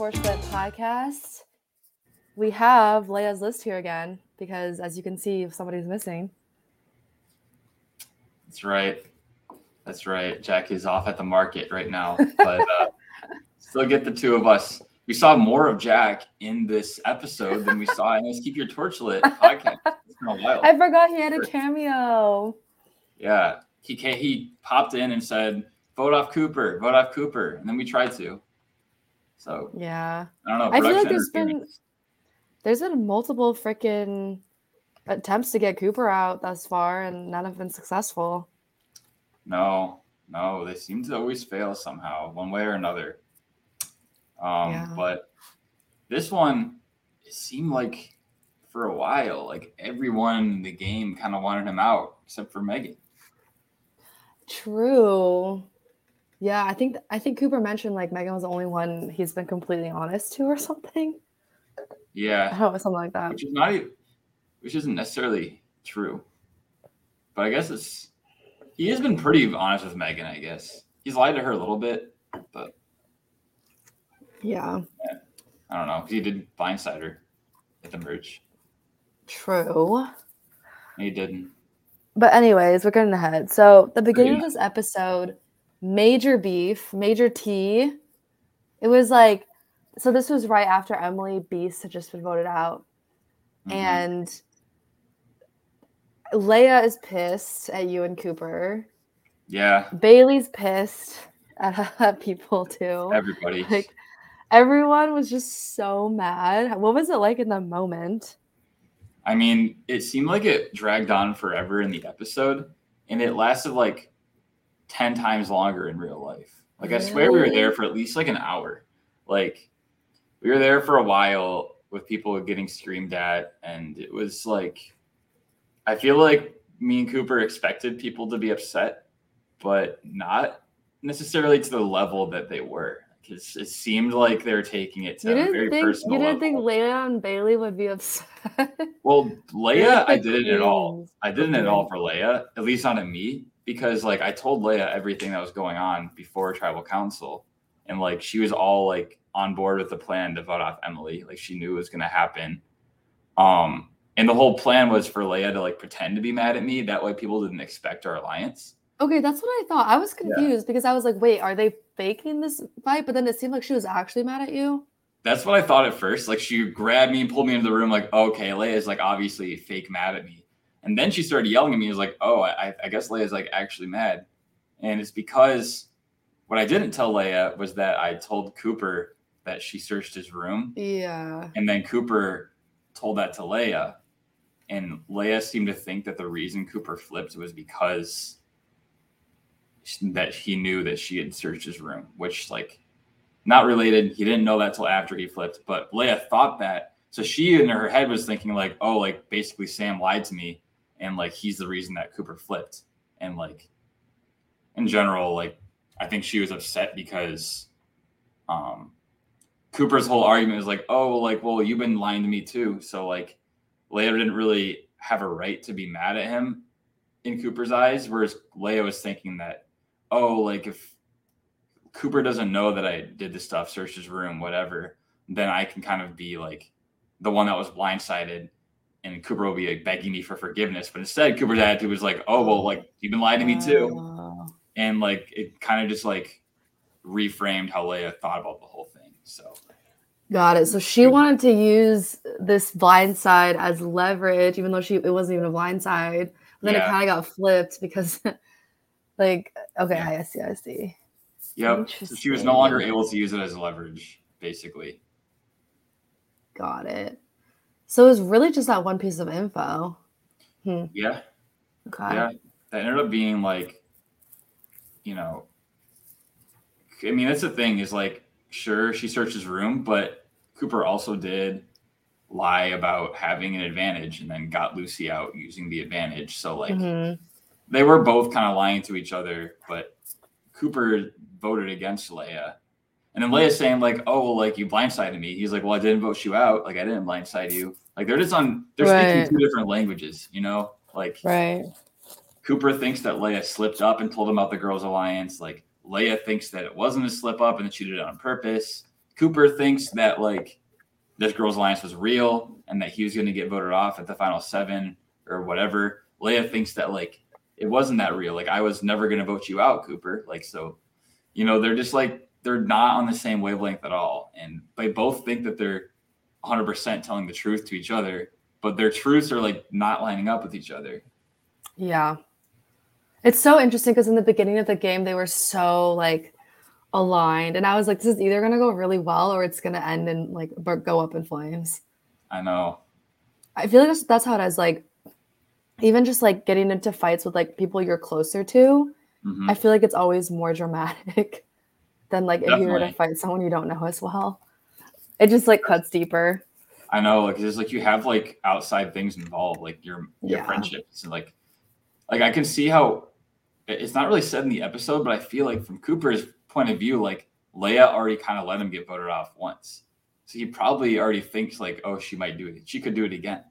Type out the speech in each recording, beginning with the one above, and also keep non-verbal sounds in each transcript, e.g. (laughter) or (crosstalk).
Torchlit podcast. We have Leia's list here again because, as you can see, somebody's missing. That's right. That's right. Jack is off at the market right now, but uh, (laughs) still get the two of us. We saw more of Jack in this episode than we saw in this Keep Your Torch Lit podcast. It's been a while. I forgot he had a cameo. Yeah, he he popped in and said, "Vote off Cooper, vote off Cooper," and then we tried to. So Yeah. I don't know. I feel like there's been there's been multiple freaking attempts to get Cooper out thus far, and none have been successful. No, no, they seem to always fail somehow, one way or another. Um, Yeah. but this one, it seemed like for a while, like everyone in the game kind of wanted him out, except for Megan. True. Yeah, I think I think Cooper mentioned like Megan was the only one he's been completely honest to or (laughs) something. Yeah, I Yeah, don't know, something like that. which is not, which isn't necessarily true, but I guess it's he has been pretty honest with Megan. I guess he's lied to her a little bit, but Yeah, I don't know 'cause he did blindside her at the merge. true. He didn't. But anyways, we're getting ahead. So the beginning of this episode, major beef, major tea. It was like, so this was right after Emily Beast had just been voted out, Mhm. and Leia is pissed at you and Cooper. yeah, Bailey's pissed at, (laughs) at people too. everybody. Like everyone was just so mad. What was it like in the moment? I mean, it seemed like it dragged on forever in the episode, and it lasted like 10 times longer in real life. Like, I swear we were there for at least like an hour. Like, we were there for a while with people getting screamed at, and it was like, I feel like me and Cooper expected people to be upset, but not necessarily to the level that they were. Because it seemed like they were taking it to You a very think personal you didn't think. Leia and Bailey would be upset. Well, Leia, (laughs) I didn't at all. I didn't at all for Leia, at least not in me, because like I told Leia everything that was going on before tribal council, and like she was all like on board with the plan to vote off Emily. Like she knew it was gonna happen. Um, and the whole plan was for Leia to like pretend to be mad at me. That way, people didn't expect our alliance. Okay, that's what I thought. I was Yeah. confused because I was like, wait, are they faking this fight? But then it seemed like she was actually mad at you. That's what I thought at first. Like she grabbed me and pulled me into the room. Like, okay, Leia's like obviously fake mad at me. And then she started yelling at me. I was like, oh, I, I guess Leia's like actually mad. And it's because what I didn't tell Leia was that I told Cooper that she searched his room, Yeah. and then Cooper told that to Leia, and Leia seemed to think that the reason Cooper flipped was because that he knew that she had searched his room, which like not related. He didn't know that till after he flipped, but Leia thought that. So she in her head was thinking like, oh, like basically Sam lied to me, and like he's the reason that Cooper flipped, and like in general, like I think she was upset because um Cooper's whole argument was like, oh, like, well, you've been lying to me too. So like Leia didn't really have a right to be mad at him in Cooper's eyes, whereas Leia was thinking that, oh, like if Cooper doesn't know that I did this stuff, searched his room, whatever, then I can kind of be like the one that was blindsided and Cooper will be like begging me for forgiveness. But instead, Cooper's attitude was like, oh, well, like you've been lying to me too. Oh. And like it kind of just like reframed how Leia thought about the whole thing. So Got it. So she wanted to use this blind side as leverage, even though she it wasn't even a blind side. Then it kind of got flipped because, (laughs) like, okay, Yeah. I see, I see. Yep. So she was no longer able to use it as leverage, basically. Got it. So it was really just that one piece of info. Hmm. Yeah. Okay. Yeah. That ended up being like, you know, I mean, that's the thing is like, sure, she searched his room, but Cooper also did lie about having an advantage and then got Lucy out using the advantage. So, like, Mhm. they were both kind of lying to each other, but Cooper voted against Leia. And then Leia's saying, like, oh, well, like you blindsided me. He's like, well, I didn't vote you out. Like, I didn't blindside you. Like, they're just on, they're Right. speaking two different languages, you know? Like, Right. Cooper thinks that Leia slipped up and told him about the girls' alliance. Like, Leia thinks that it wasn't a slip up and that she did it on purpose. Cooper thinks that like this girls' alliance was real and that he was going to get voted off at the final seven or whatever. Leia thinks that like it wasn't that real. Like I was never going to vote you out, Cooper. Like so, you know, they're just like they're not on the same wavelength at all, and they both think that they're 100% telling the truth to each other, but their truths are like not lining up with each other. Yeah. It's so interesting because in the beginning of the game, they were so like aligned. And I was like, this is either going to go really well or it's going to end and like go up in flames. I know. I feel like that's, that's how it is. Like, even just like getting into fights with like people you're closer to, mm-hmm. I feel like it's always more dramatic (laughs) than like Definitely. if you were to fight someone you don't know as well. It just like cuts deeper. I know, like it's like you have like outside things involved, like your your yeah. friendships and like like I can see how it's not really said in the episode, but I feel like from Cooper's point of view, like Leia already kind of let him get voted off once. So he probably already thinks like, oh, she might do it. She could do it again.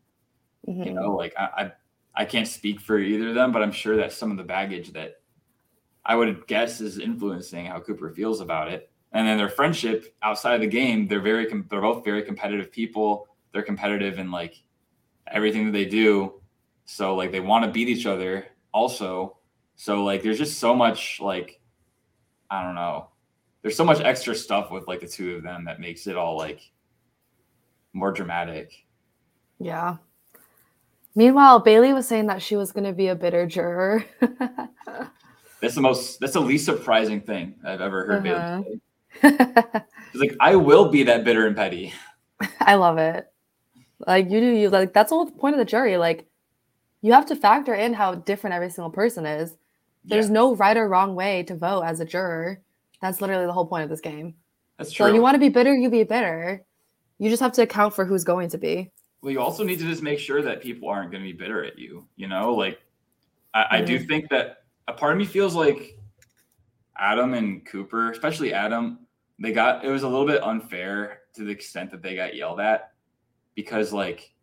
Mm-hmm. You know, like I, I I can't speak for either of them, but I'm sure that some of the baggage that I would guess is influencing how Cooper feels about it. And then their friendship outside of the game, they're very they're both very competitive people. They're competitive in like everything that they do. So like they want to beat each other also. So like there's just so much like I don't know. There's so much extra stuff with like the two of them that makes it all like more dramatic. Yeah. Meanwhile, Bailey was saying that she was going to be a bitter juror. (laughs) that's the most. That's the least surprising thing I've ever heard uh-huh. Bayleigh say. She's like, "I will be that bitter and petty." (laughs) I love it. Like you do, you like that's the whole point of the jury. Like you have to factor in how different every single person is. There's yeah. no right or wrong way to vote as a juror. That's literally the whole point of this game. That's true. So you want to be bitter, you be bitter. You just have to account for who's going to be. Well, you also need to just make sure that people aren't going to be bitter at you. You know, like I, mm-hmm. I do think that a part of me feels like Adam and Cooper, especially Adam, they got it was a little bit unfair to the extent that they got yelled at because like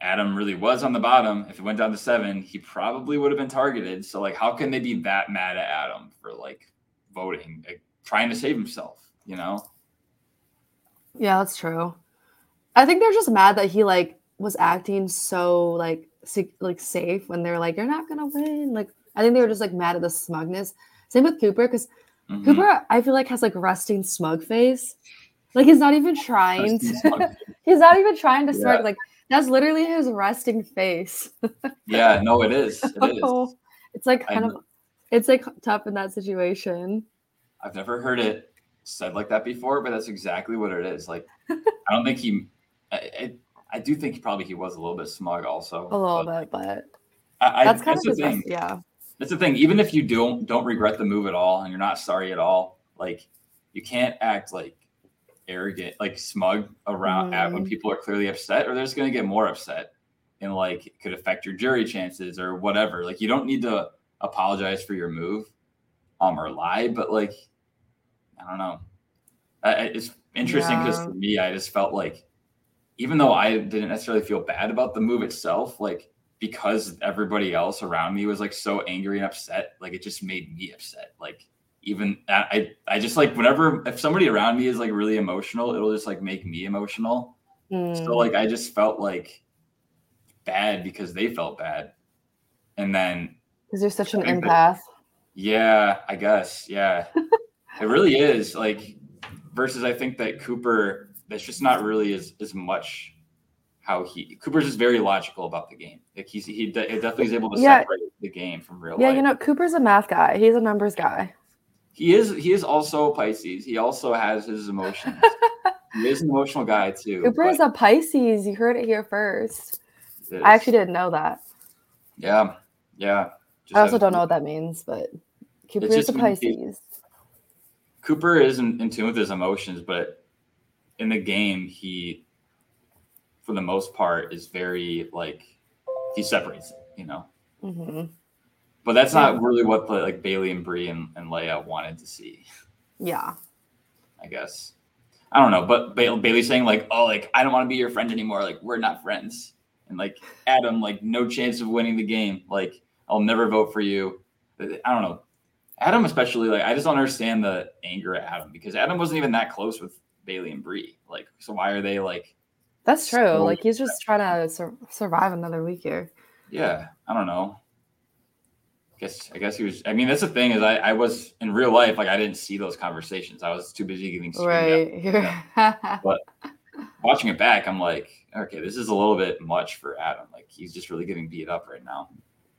Adam really was on the bottom. If it went down to seven, he probably would have been targeted. So like, how can they be that mad at Adam for like voting, like, trying to save himself? You know? Yeah, that's true. I think they're just mad that he like was acting so like like safe when they're like, "You're not gonna win." Like, I think they were just like mad at the smugness. Same with Cooper because mm-hmm. Cooper, I feel like has like resting smug face. Like he's not even trying. To, (laughs) he's not even trying to smirk. Like that's literally his resting face. (laughs) yeah, no, it is. It is. it's like kind of, it's like tough in that situation. I've never heard it said like that before, but that's exactly what it is. Like, (laughs) I don't think he I, I, I do think probably he was a little bit smug also. A little but bit, but I, that's kind that's of the thing. yeah. That's the thing. Even if you don't don't regret the move at all and you're not sorry at all, like you can't act like arrogant, like smug around mm. at when mm-hmm. people are clearly upset, or they're just gonna get more upset and like it could affect your jury chances or whatever. Like you don't need to apologize for your move, um, or lie, but like I don't know. it's interesting because yeah. for me, I just felt like even though I didn't necessarily feel bad about the move itself, like because everybody else around me was like so angry and upset, like it just made me upset. Like even I, I just like whenever if somebody around me is like really emotional, it'll just like make me emotional. Mm. So like I just felt like bad because they felt bad, and then because you're such an empath. That, yeah, I guess. Yeah, (laughs) it really is. Like versus I think that Cooper that's just not really as as much how he Cooper's just very logical about the game. Like he's he de- definitely is able to yeah. separate the game from real yeah, life. you know, Cooper's a math guy. He's a numbers guy. He is he is also a Pisces. He also has his emotions. (laughs) he is an emotional guy too. Cooper is a Pisces. You heard it here first. It I actually didn't know that. Yeah. Yeah. Just I also don't know what that means, but Cooper is a Pisces. Cooper is in, in tune with his emotions, but in the game, he, for the most part, is very like he separates it, you know. Mm-hmm. But that's not really what the like Bailey and Brie and, and Leia wanted to see. Yeah. I guess. I don't know, but ba- Bayleigh saying like, "Oh, like I don't want to be your friend anymore. Like we're not friends." And like Adam, like no chance of winning the game. Like I'll never vote for you. I don't know. Adam especially like I just don't understand the anger at Adam because Adam wasn't even that close with Bailey and Brie. Like, so why are they like? That's true. So- like he's just trying to sur- survive another week here. Yeah, I don't know. I Guess I guess he was. I mean, that's the thing is I I was in real life like I didn't see those conversations. I was too busy getting streamed up. Right. (laughs) But watching it back, I'm like, okay, this is a little bit much for Adam. Like he's just really getting beat up right now.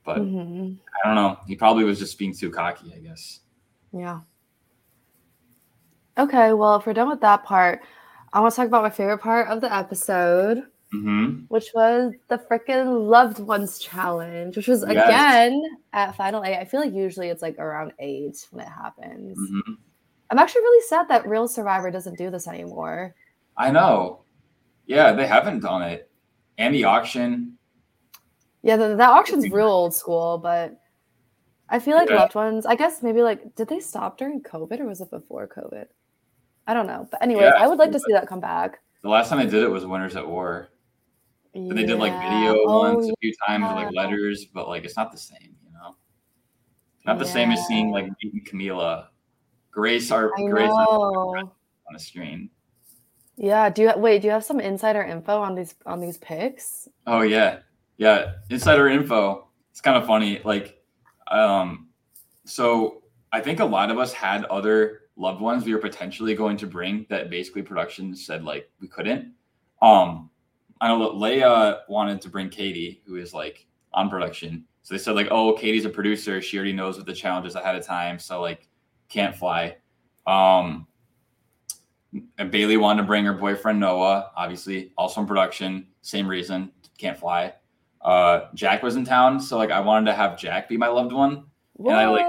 But Mhm. I don't know. He probably was just being too cocky. I guess. Yeah. Okay, well, if we're done with that part, I want to talk about my favorite part of the episode, hmm which was the freaking loved ones challenge, which was Yes. again at final eight. I feel like usually it's like around eight when it happens. hmm I'm actually really sad that Real Survivor doesn't do this anymore. I know. Yeah, they haven't done it. And the auction. Yeah, the, that auction's real old school, but I feel like Yeah. loved ones. I guess maybe like did they stop during COVID or was it before COVID? I don't know, but anyways, Yeah, I would like to (laughs) see that come back. The last time they did it was Winners at War. But they did like video Oh, once a few times with like letters, but like it's not the same, you know. Not the same as seeing like beating Camila, Grace, our I Grace on the screen. Yeah. Do you wait? Do you have some insider info on these on these picks? Oh yeah, yeah. Insider info. It's kind of funny. Like, um, so I think a lot of us had other loved ones we were potentially going to bring that basically production said like we couldn't. Um, I know that Leia wanted to bring Katie, who is like on production. So they said like, oh, Katie's a producer. She already knows what the challenges ahead of time. So like, can't fly. Um, and Bailey wanted to bring her boyfriend Noah, obviously, also in production. Same reason, can't fly. Uh, Jack was in town, so like I wanted to have Jack be my loved one. And I, like,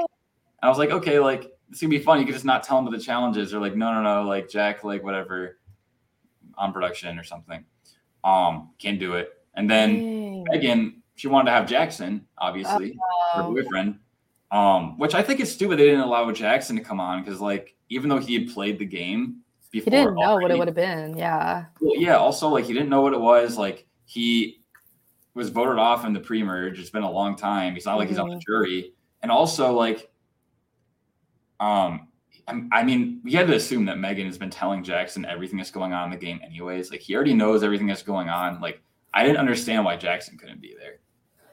I was like, okay, like it's gonna be fun. You could just not tell them what the challenges are. Like, no, no, no, like Jack, like whatever, on production or something. Um, can't do it. And then Dang. Megan, she wanted to have Jackson, obviously, her Oh. boyfriend. Um, which I think is stupid. They didn't allow Jackson to come on because, like, even though he had played the game before, He didn't know what it would have been. Yeah. well, yeah. Also, like he didn't know what it was. Like he was voted off in the pre-merge. It's been a long time. He's not like he's on the Mhm. jury. And also, like, um, I'm- mean, we had to assume that Megan has been telling Jackson everything that's going on in the game, anyways. Like he already knows everything that's going on. Like I didn't understand why Jackson couldn't be there.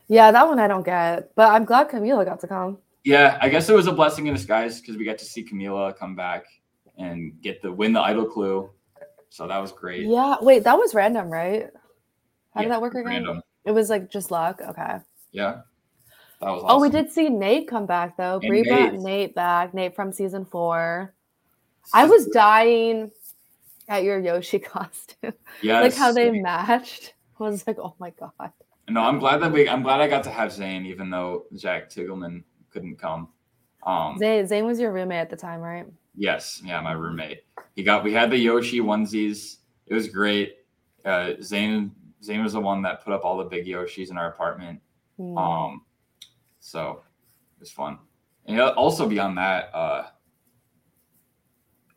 Yeah, that one I don't get, but I'm glad Camila got to come. Yeah, I guess it was a blessing in disguise because we got to see Camila come back and get the win the idol clue. So that was great. Yeah. Wait, that was random, right? How Yeah, did that work again? Random. It was like just luck. Okay. Yeah. That was Oh, we did see Nate come back though. And Brie brought Nate. Nate back. Nate from season four. I was dying at your Yoshi (laughs) costume. yes. like how they matched. I was like, oh my god. No, I'm glad that we. I'm glad I got to have Zane, even though Jack Tiggleman couldn't come. Um, Zane, Zane was your roommate at the time, right? yes, yeah, my roommate. He got. We had the Yoshi onesies. It was great. Uh, Zane. Zane was the one that put up all the big Yoshis in our apartment. Hmm. Um, so it was fun. And also beyond that, uh,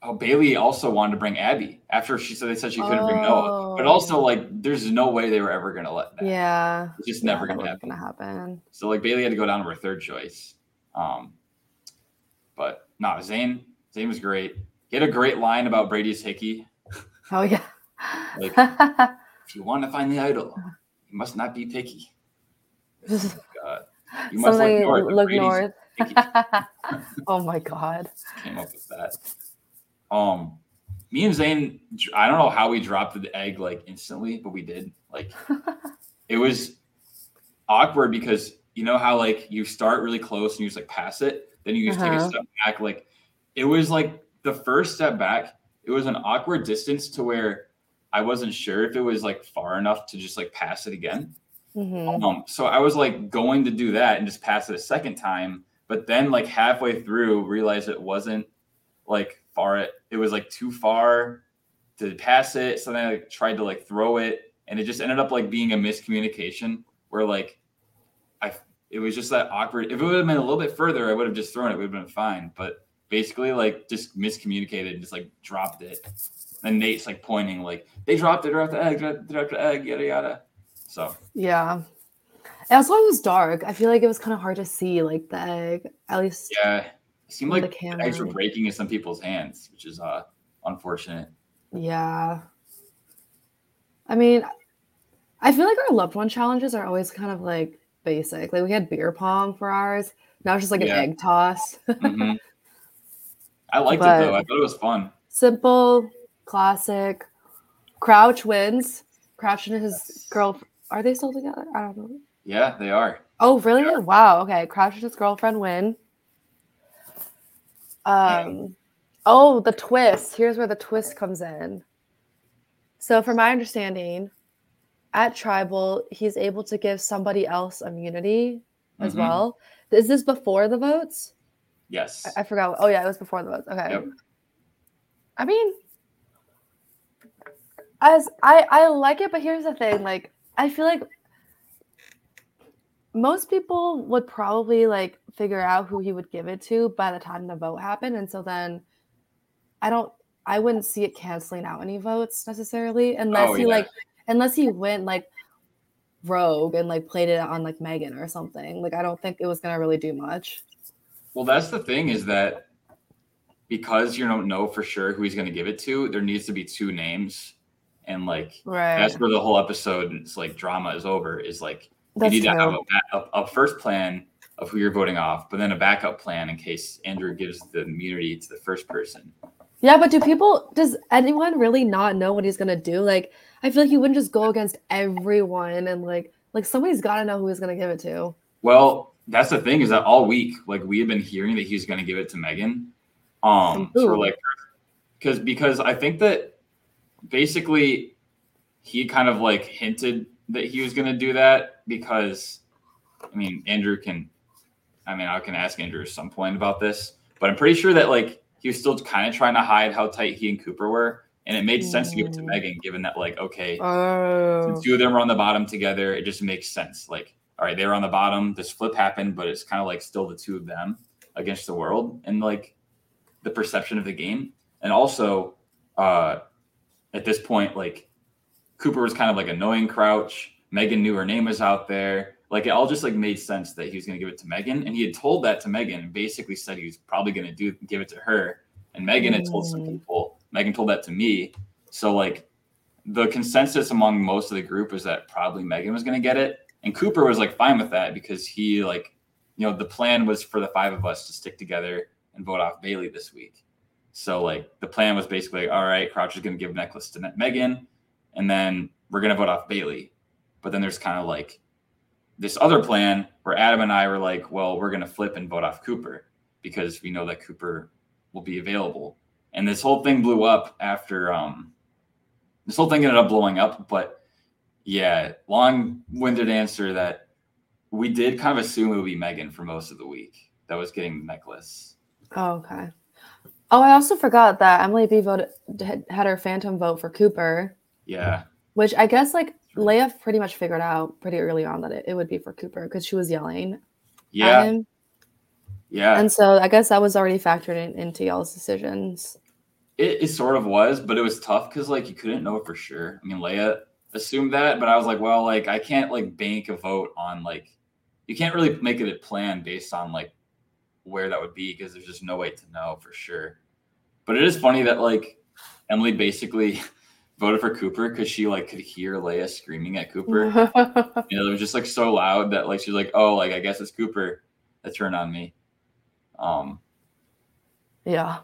oh Bailey also wanted to bring Abby after she said they said she couldn't bring Noah, but Oh. also like there's no way they were ever gonna let that. yeah. It's just Yeah, never gonna happen. gonna happen. So like Bailey had to go down to her third choice. Um, but no, Zane. Zane was great. He had a great line about Brady's hickey. Oh yeah. Like- (laughs) If you want to find the idol, you must not be picky. (laughs) You must Something look north. look north. (laughs) (laughs) oh my god. came up with that. Um, me and Zane, I don't know how we dropped the egg like instantly, but we did. Like, (laughs) it was awkward because you know how like you start really close and you just like pass it, then you just take a Uh-huh. step back. Like, it was like the first step back. It was an awkward distance to where I wasn't sure if it was like far enough to just like pass it again. Mhm. Um, so I was like going to do that and just pass it a second time, but then like halfway through realized it wasn't like far it it was like too far to pass it. So then I like tried to like throw it and it just ended up like being a miscommunication where like I it was just that awkward. If it would have been a little bit further, I would have just thrown it, would have been fine. But basically like just miscommunicated and just like dropped it. And Nate's like pointing like they dropped it, dropped the egg, dropped the egg, yada yada. So Yeah. And also it was dark. I feel like it was kind of hard to see like the egg. At least Yeah, it seemed like the the eggs were breaking in some people's hands, which is uh unfortunate. Yeah. I mean, I feel like our loved one challenges are always kind of like basic. Like we had beer pong for ours. Now it's just like Yeah. an egg toss. Mhm. I liked But- it though. I thought it was fun. Simple, classic. Crouch wins. Crouch and his girl are they still together? I don't know. Yeah, they are. Oh, really? Wow. Okay. Crouch and his girlfriend win. Um, oh, the twist. Here's where the twist comes in. So, from my understanding, at tribal, he's able to give somebody else immunity as Mhm. well. Is this before the votes? Yes. I, I forgot. Oh, yeah, it was before the votes. Okay. Yep. I mean, as I I like it, but here's the thing. Like, I feel like most people would probably like figure out who he would give it to by the time the vote happened, and so then I don't. I wouldn't see it canceling out any votes necessarily, unless Oh, he yeah. like, unless he went like rogue and like played it on like Megan or something. Like, I don't think it was gonna really do much. Well, that's the thing is that because you don't know for sure who he's going to give it to, there needs to be two names, and like Right. that's where the whole episode it's like drama is over. Is like That's you need to have a, a, a first plan of who you're voting off, but then a backup plan in case Andrew gives the immunity to the first person. Yeah, but do people does anyone really not know what he's gonna do? Like, I feel like he wouldn't just go against everyone and like like somebody's gotta know who he's gonna give it to. Well, that's the thing is that all week, like we have been hearing that he's going to give it to Megan. Um, so we're like, because because I think that basically he kind of like hinted that he was going to do that because, I mean, Andrew can, I mean, I can ask Andrew at some point about this, but I'm pretty sure that like he was still kind of trying to hide how tight he and Cooper were, and it made sense to give it to Mm. Megan, given that like okay, Oh. the two of them were on the bottom together. It just makes sense. Like, all right, they were on the bottom. This flip happened, but it's kind of like still the two of them against the world and like the perception of the game. And also, uh, at this point, like Cooper was kind of like annoying Crouch. Megan knew her name was out there. Like it all just like made sense that he was going to give it to Megan, and he had told that to Megan, and basically said he was probably going to do give it to her. And Megan had told some Mm. people. Megan told that to me. So like the consensus among most of the group was that probably Megan was going to get it, and Cooper was like fine with that because he like, you know, the plan was for the five of us to stick together and vote off Bailey this week. So like the plan was basically, all right, Crouch is going to give necklace to Megan, and then we're going to vote off Bailey. But then there's kind of like this other plan where Adam and I were like, well, we're going to flip and vote off Cooper because we know that Cooper will be available. And this whole thing blew up after um this whole thing ended up blowing up, but yeah, long-winded answer that we did kind of assume it would be Megan for most of the week that was getting the necklace. Oh, okay. Oh, I also forgot that Emily B voted had- her phantom vote for Cooper, Yeah. which I guess like Leia pretty much figured out pretty early on that it, it would be for Cooper because she was yelling at Yeah. him. Yeah. And so I guess that was already factored in, into y'all's decisions. It, it sort of was, but it was tough because like you couldn't know for sure. I mean, Leia assumed that, but I was like, well, like I can't like bank a vote on like you can't really make it a plan based on like where that would be because there's just no way to know for sure. But it is funny that like Emily basically (laughs) voted for Cooper because she like could hear Leia screaming at Cooper. (laughs) you know, it was just like so loud that like she's like, oh, like I guess it's Cooper that turned on me. Um, yeah.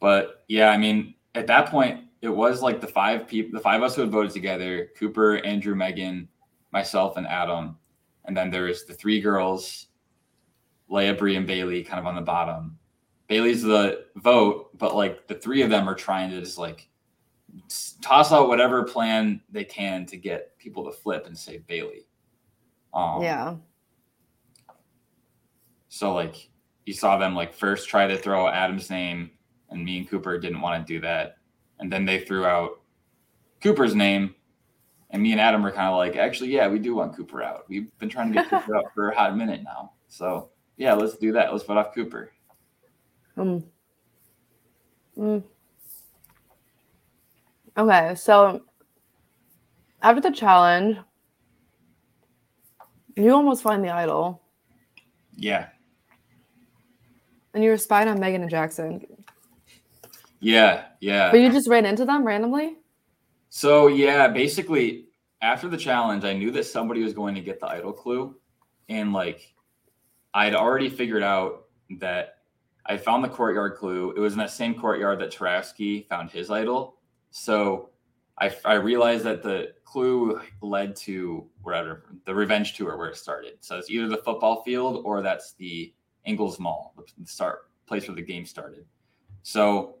But yeah, I mean, at that point, it was like the five people, the five of us who had voted together: Cooper, Andrew, Megan, myself, and Adam. And then there's the three girls, Leia, Bree, and Bailey, kind of on the bottom. Bailey's the vote, but like the three of them are trying to just like toss out whatever plan they can to get people to flip and save Bailey. Um, yeah. So like you saw them like first try to throw Adam's name, and me and Cooper didn't want to do that, and then they threw out Cooper's name, and me and Adam were kind of like, actually, yeah, we do want Cooper out. We've been trying to get (laughs) Cooper out for a hot minute now, so yeah, let's do that. Let's vote off Cooper. Mm. Mm. Okay, so after the challenge, you almost find the idol, Yeah, and you were spying on Megan and Jackson. Yeah, yeah. But you just ran into them randomly? So yeah, basically after the challenge, I knew that somebody was going to get the idol clue. And like I'd already figured out that I found the courtyard clue. It was in that same courtyard that Tarafsky found his idol. So I, I realized that the clue led to wherever the revenge tour where it started. So it's either the football field or that's the Ingles Mall, the start place where the game started. So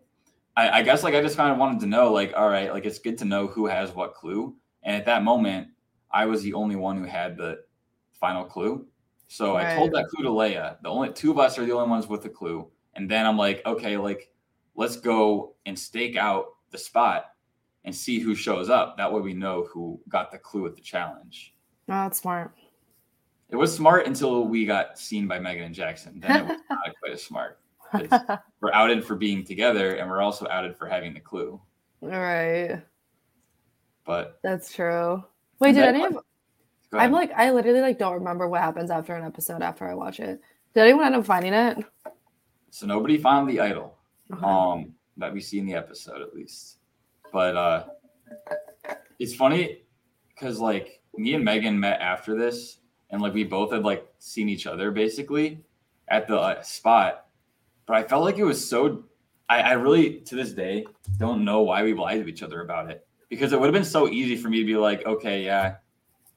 I, I guess like I just kind of wanted to know, like, all right, like it's good to know who has what clue. And at that moment, I was the only one who had the final clue. So right. I told that clue to Leia. The only two of us are the only ones with the clue. And then I'm like, okay, like let's go and stake out the spot and see who shows up. That way we know who got the clue at the challenge. Oh, that's smart. It was smart until we got seen by Megan and Jackson. Then it was not quite as smart. (laughs) we're outed for being together and we're also outed for having the clue. All right. But that's true. Wait, did any of I'm like I literally like don't remember what happens after an episode after I watch it. Did anyone end up finding it? So nobody found the idol. Okay. Um that we see in the episode at least. But uh it's funny because like me and Megan met after this and like we both had like seen each other basically at the uh, spot. But I felt like it was so I, I really to this day don't know why we lied to each other about it. Because it would have been so easy for me to be like, okay, yeah,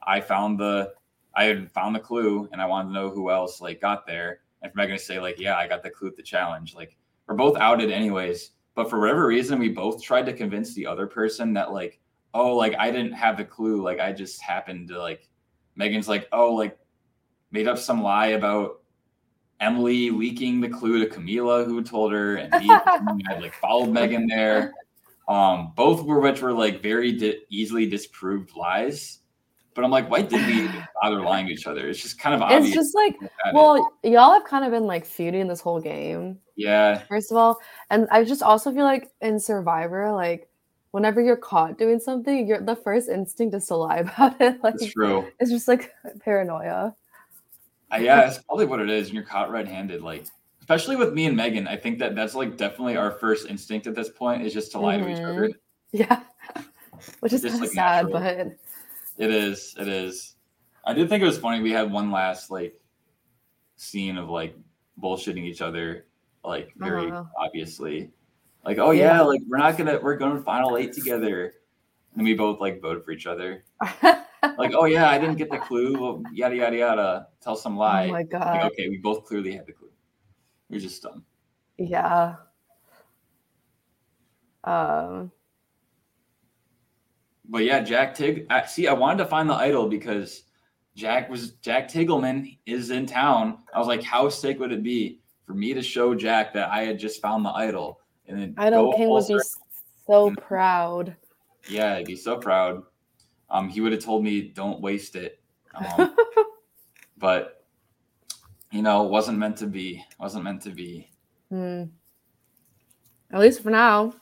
I found the I had found the clue and I wanted to know who else like got there. And for Megan to say, like, yeah, I got the clue at the challenge. Like we're both outed anyways. But for whatever reason, we both tried to convince the other person that like, oh, like I didn't have the clue. Like I just happened to like Megan's like, oh, like made up some lie about Emily leaking the clue to Camila, who told her, and me (laughs) had like followed Megan there. Um, both were which were like very di- easily disproved lies. But I'm like, why did we bother lying to each other? It's just kind of obvious. It's just like, well, it. y'all have kind of been like feuding this whole game. Yeah. First of all, and I just also feel like in Survivor, like whenever you're caught doing something, you're the first instinct is to lie (laughs) about it. Like, That's true. It's just like (laughs) paranoia. Uh, yeah, it's probably what it is. And you're caught red-handed, like especially with me and Megan. I think that that's like definitely our first instinct at this point is just to lie mm-hmm. to each other. Mm-hmm. Yeah, (laughs) which is kind of like sad, natural. but it is. It is. I did think it was funny. We had one last like scene of like bullshitting each other, like very uh-huh. obviously. Like, oh yeah. yeah, like we're not gonna we're going to final eight together. And we both like voted for each other. (laughs) like, oh yeah, I didn't get the clue. Well, yada yada yada. Tell some oh lie. Oh my god. Like, okay, we both clearly had the clue. We're just dumb. Yeah. Um but yeah, Jack Tig. I, see, I wanted to find the idol because Jack was Jack Tiggleman is in town. I was like, how sick would it be for me to show Jack that I had just found the idol? And then Idol King would be so proud. Yeah, he'd be so proud. Um, he would have told me, "Don't waste it." Um, (laughs) but you know, wasn't meant to be. Wasn't meant to be. Hmm. At least for now.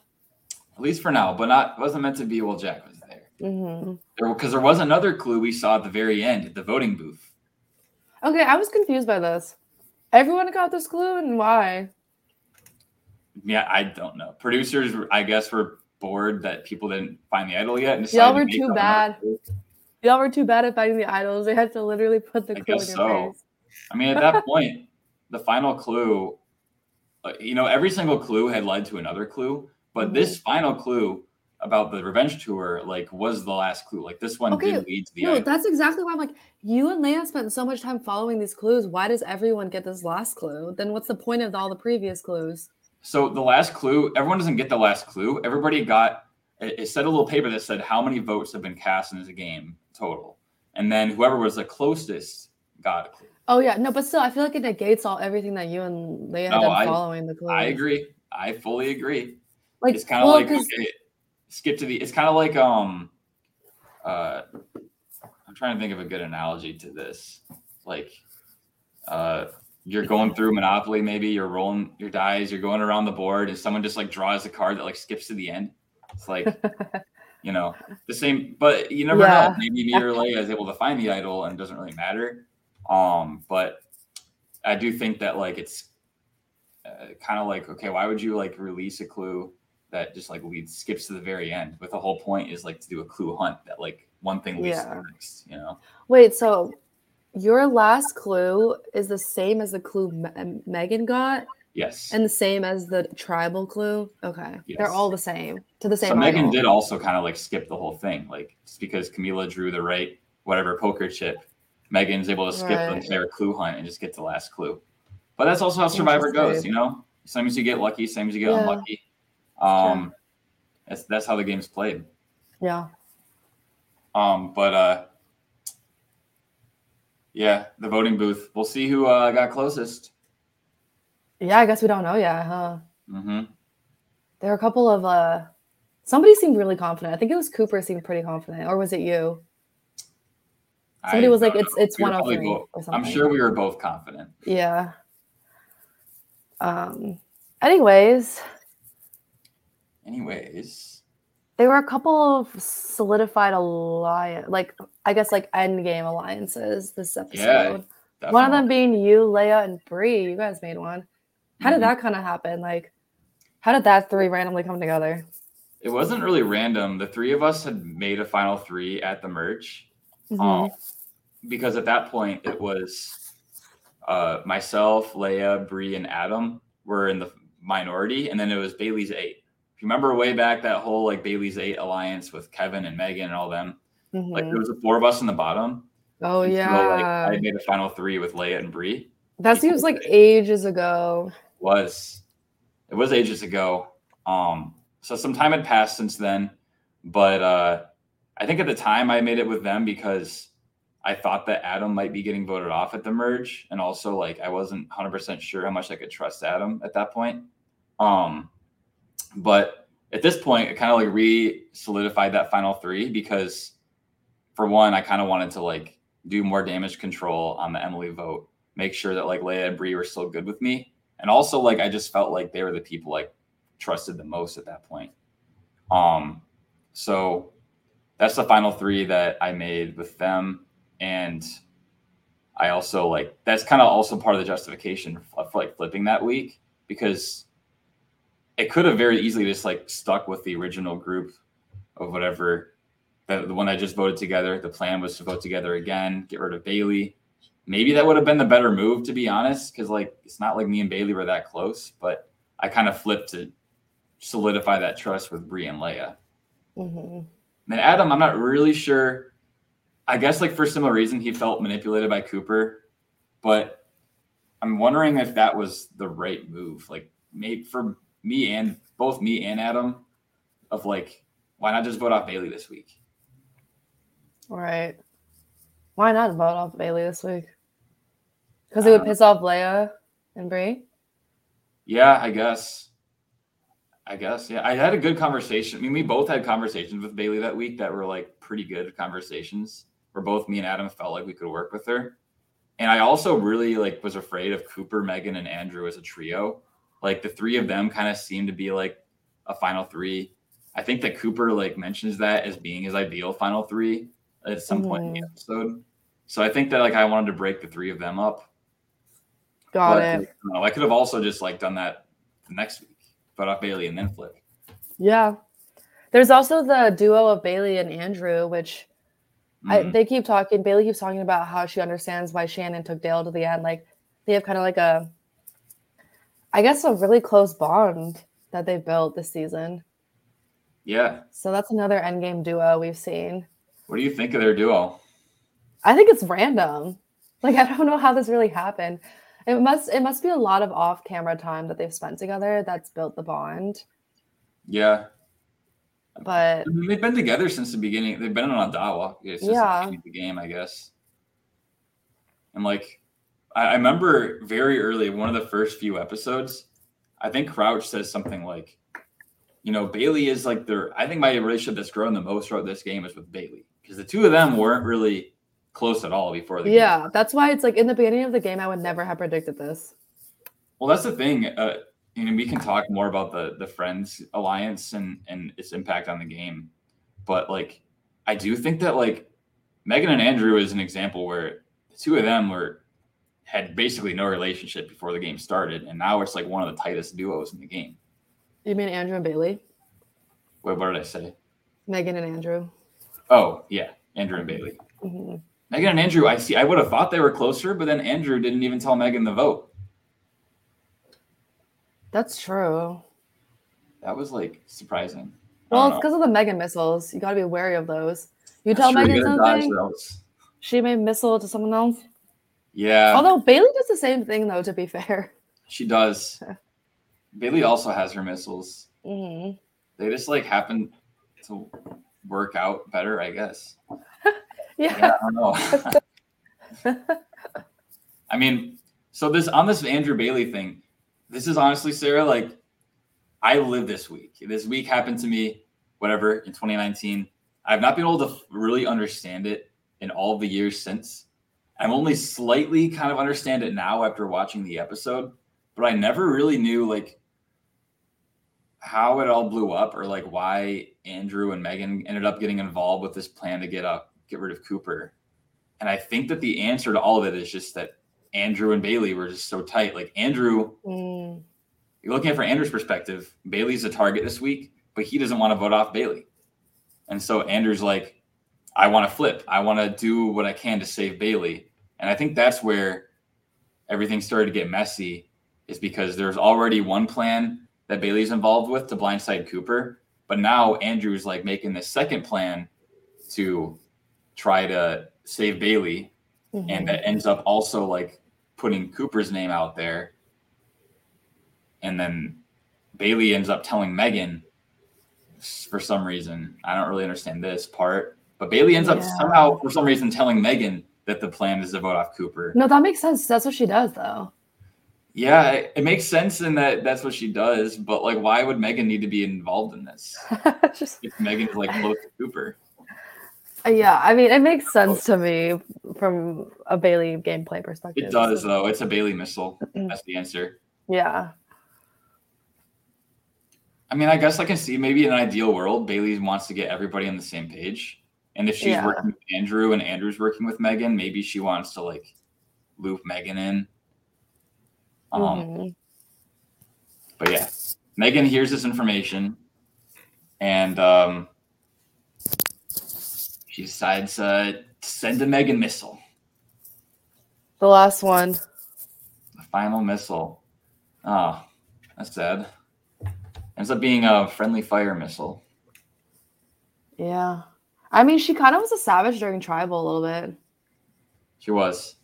At least for now, but not wasn't meant to be while Jack was Mm-hmm. There, because there was another clue we saw at the very end, at the voting booth. Okay, I was confused by this. Everyone got this clue, and why? Yeah, I don't know. Producers, I guess, were bored that people didn't find the idol yet. And Y'all were to too bad. Y'all were too bad at finding the idols. They had to literally put the I clue in your so. face. I mean, at that (laughs) point, the final clue, uh, you know, every single clue had led to another clue, but mm-hmm. this final clue about the revenge tour like was the last clue. Like this one okay. did lead to the no, that's exactly why i'm like you and leia spent so much time following these clues. Why does everyone get this last clue? Then what's the point of all the previous clues? So the last clue everyone doesn't get the last clue. Everybody got it, said a little paper that said how many votes have been cast in this game total. And then whoever was the closest got a clue. Oh yeah. No but still i feel like it negates all everything that you and leia no, had following the clues. i agree. I fully agree. Like it's kind of well, like okay skip to the it's kind of like um uh i'm trying to think of a good analogy to this. Like uh you're going through monopoly maybe you're rolling your dice you're going around the board and someone just like draws a card that like skips to the end. It's like (laughs) you know the same but you never yeah. know. Maybe me or leia is able to find the idol and it doesn't really matter. Um but i do think that like it's uh, kind of like okay why would you like release a clue that just like leads skips to the very end. But the whole point is like to do a clue hunt that like one thing leads to the next. You know. Wait, so your last clue is the same as the clue Me- Megan got, Yes. and the same as the tribal clue. Okay, Yes. they're all the same to the same. so Megan did also kind of like skip the whole thing, like just because Camila drew the right whatever poker chip, Megan's able to skip the entire clue hunt and just get the last clue. But that's also how Survivor goes, you know. Sometimes you get lucky, sometimes you get Yeah. unlucky. Um, that's that's how the game's played. Yeah. Um, but uh, yeah, the voting booth. We'll see who uh, got closest. Yeah, I guess we don't know yet, huh? hmm There are a couple of uh somebody seemed really confident. I think it was Cooper seemed pretty confident, or was it you? Somebody was like, "It's it's We one of probably or something. I'm sure we were both confident. Yeah. Um. Anyways, Anyways, there were a couple of solidified alliance, like I guess like end game alliances this episode. One of them being you, Leia, and Bree. You guys made one. How Mhm. did that kind of happen? Like, how did that three randomly come together? It wasn't really random. The three of us had made a final three at the merge. Mhm. Um, because at that point it was uh, myself, Leia, Bree, and Adam were in the minority, and then it was Bailey's eight. If you remember way back that whole like Bailey's eight alliance with Kevin and Megan and all them, like Mhm. there was the four of us in the bottom. oh And so, yeah, like I made a final three with Leia and Bree. that seems like ages ago. Was it was ages ago. Um, so some time had passed since then, but uh, I think at the time I made it with them because I thought that Adam might be getting voted off at the merge, and also like I wasn't 100 percent sure how much I could trust Adam at that point. Um, but at this point, it kind of like re solidified that final three because, for one, I kind of wanted to like do more damage control on the Emily vote, make sure that like Leia and Bree were still good with me, and also like I just felt like they were the people like trusted the most at that point. Um, so that's the final three that I made with them, and I also like that's kind of also part of the justification for like flipping that week because it could have very easily just like stuck with the original group of whatever the, the one I just voted together. The plan was to vote together again, get rid of Bailey. Maybe that would have been the better move, to be honest, because like it's not like me and Bailey were that close, but I kind of flipped to solidify that trust with Brie and Leia. hmm And Adam, I'm not really sure. I guess like for similar reason, he felt manipulated by Cooper, but I'm wondering if that was the right move. Like maybe for me and both me and Adam, of like, why not just vote off Bailey this week? Right. Why not vote off Bailey this week? Because it would Uh, piss off Leia and Brie. Yeah, I guess. I guess. Yeah. I had a good conversation. I mean, we both had conversations with Bailey that week that were like pretty good conversations where both me and Adam felt like we could work with her. And I also really like was afraid of Cooper, Megan, and Andrew as a trio. Like the three of them kind of seem to be like a final three. I think that Cooper like mentions that as being his ideal final three at some point in the episode. So I think that like I wanted to break the three of them up. Got But, it. you know, I could have also just like done that the next week, but off Bailey and then flip. Yeah. There's also the duo of Bailey and Andrew, which I, Mhm. they keep talking. Bailey keeps talking about how she understands why Shannon took Dale to the end. Like they have kind of like a, I guess, a really close bond that they've built this season. yeah. So that's another endgame duo we've seen. What do you think of their duo? I think it's random. Like (laughs) I don't know how this really happened. It must it must be a lot of off camera time that they've spent together that's built the bond. Yeah. But I mean, they've been together since the beginning. They've been on the Yeah. of the game, I guess. And like, I, I remember very early, one of the first few episodes, I think Crouch says something like, you know, Bailey is like their. I think my relationship that's grown the most throughout this game is with Bailey because the two of them weren't really close at all before the game. yeah, that's why it's like in the beginning of the game I would never have predicted this. Well, that's the thing. Uh, you know, we can talk more about the the Friends alliance and and its impact on the game, but like, I do think that like Megan and Andrew is an example where the two of them were had basically no relationship before the game started, and now it's like one of the tightest duos in the game. You mean Andrew and Bailey? Wait, what did I say? Megan and Andrew. Oh, yeah, Andrew and Bailey. hmm Megan and Andrew, I see. I would have thought they were closer, but then Andrew didn't even tell Megan the vote. That's true. That was like surprising. Well, it's because of the Megan missiles. You got to be wary of those. You That's tell true, Megan something, she may missile to someone else. Yeah, Although Bailey does the same thing, though. To be fair. she does. (laughs) Bailey also has her missiles. hmm They just like happen to work out better, I guess. Yeah. (laughs) Yeah, I don't know. (laughs) I mean, so this on this Andrew Bailey thing, this is honestly, Sarah, like I live this week. This week happened to me, whatever, in 2019. I've not been able to really understand it in all the years since. I'm only slightly kind of understand it now after watching the episode, but I never really knew like how it all blew up or like why Andrew and Megan ended up getting involved with this plan to get up get rid of Cooper. And I think that the answer to all of it is just that Andrew and Bailey were just so tight. Like Andrew, Mm. you're looking at from Andrew's perspective, Bailey's a target this week, but he doesn't want to vote off Bailey. And so Andrew's like, I want to flip. I want to do what I can to save Bailey. And I think that's where everything started to get messy, is because there's already one plan that Bailey's involved with to blindside Cooper. But now Andrew's like making this second plan to try to save Bailey Mhm. and that ends up also like putting Cooper's name out there. And then Bailey ends up telling Megan for some reason. I don't really understand this part, but Bailey ends up somehow for some reason telling Megan that the plan is to vote off Cooper. No, that makes sense. That's what she does, though. Yeah, it, it makes sense in that that's what she does, but like, why would Megan need to be involved in this (laughs) Just if Megan's like close to Cooper? Uh, yeah, I mean, it makes oh. sense to me from a Bailey gameplay perspective. It does though. It's a Bailey missile. That's the answer. Yeah. I mean, I guess I can see maybe in an ideal world, Bailey wants to get everybody on the same page. And if she's Yeah. working with Andrew and Andrew's working with Megan, maybe she wants to like loop Megan in. Um, Mhm. But yeah, Megan hears this information and um, she decides uh, to send a Megan missile, The last one. the final missile. Oh, that's sad. Ends up being a friendly fire missile. Yeah. I mean, she kind of was a savage during tribal a little bit. She was.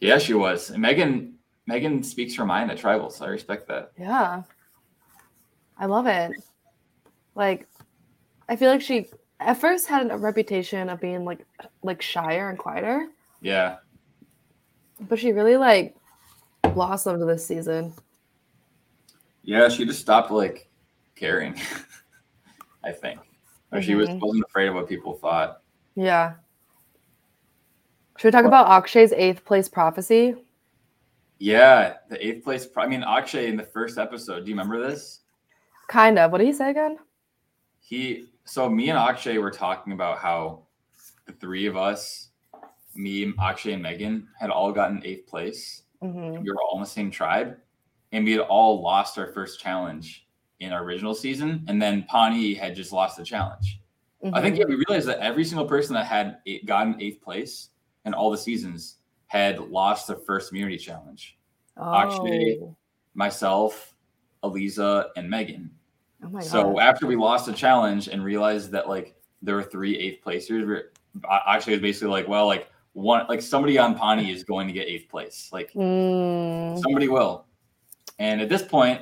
Yeah, she was. And Megan Megan speaks her mind at tribals. I respect that. Yeah. I love it. Like, I feel like she at first had a reputation of being like like shyer and quieter, Yeah. but she really like blossomed this season. Yeah, she just stopped like caring. (laughs) I think. Or she was Mhm. wasn't afraid of what people thought. Yeah. Should we talk about Akshay's eighth place prophecy? Yeah, the eighth place. pro- I mean, Akshay in the first episode. Do you remember this? Kind of. What did he say again? He. So me and Akshay were talking about how the three of us, me, Akshay, and Megan, had all gotten eighth place. hmm we were all in the same tribe and we had all lost our first challenge in our original season and then Pawnee had just lost the challenge. I think yeah, we realized that every single person that had eight, gotten eighth place in all the seasons had lost the first immunity challenge. Akshay, Oh. Myself, Eliza, and Megan. Oh my So god. after we lost the challenge and realized that like there were three eighth placers, Akshay was basically like, well, like one like somebody on Pawnee is going to get eighth place. Like Mm. somebody will. And at this point,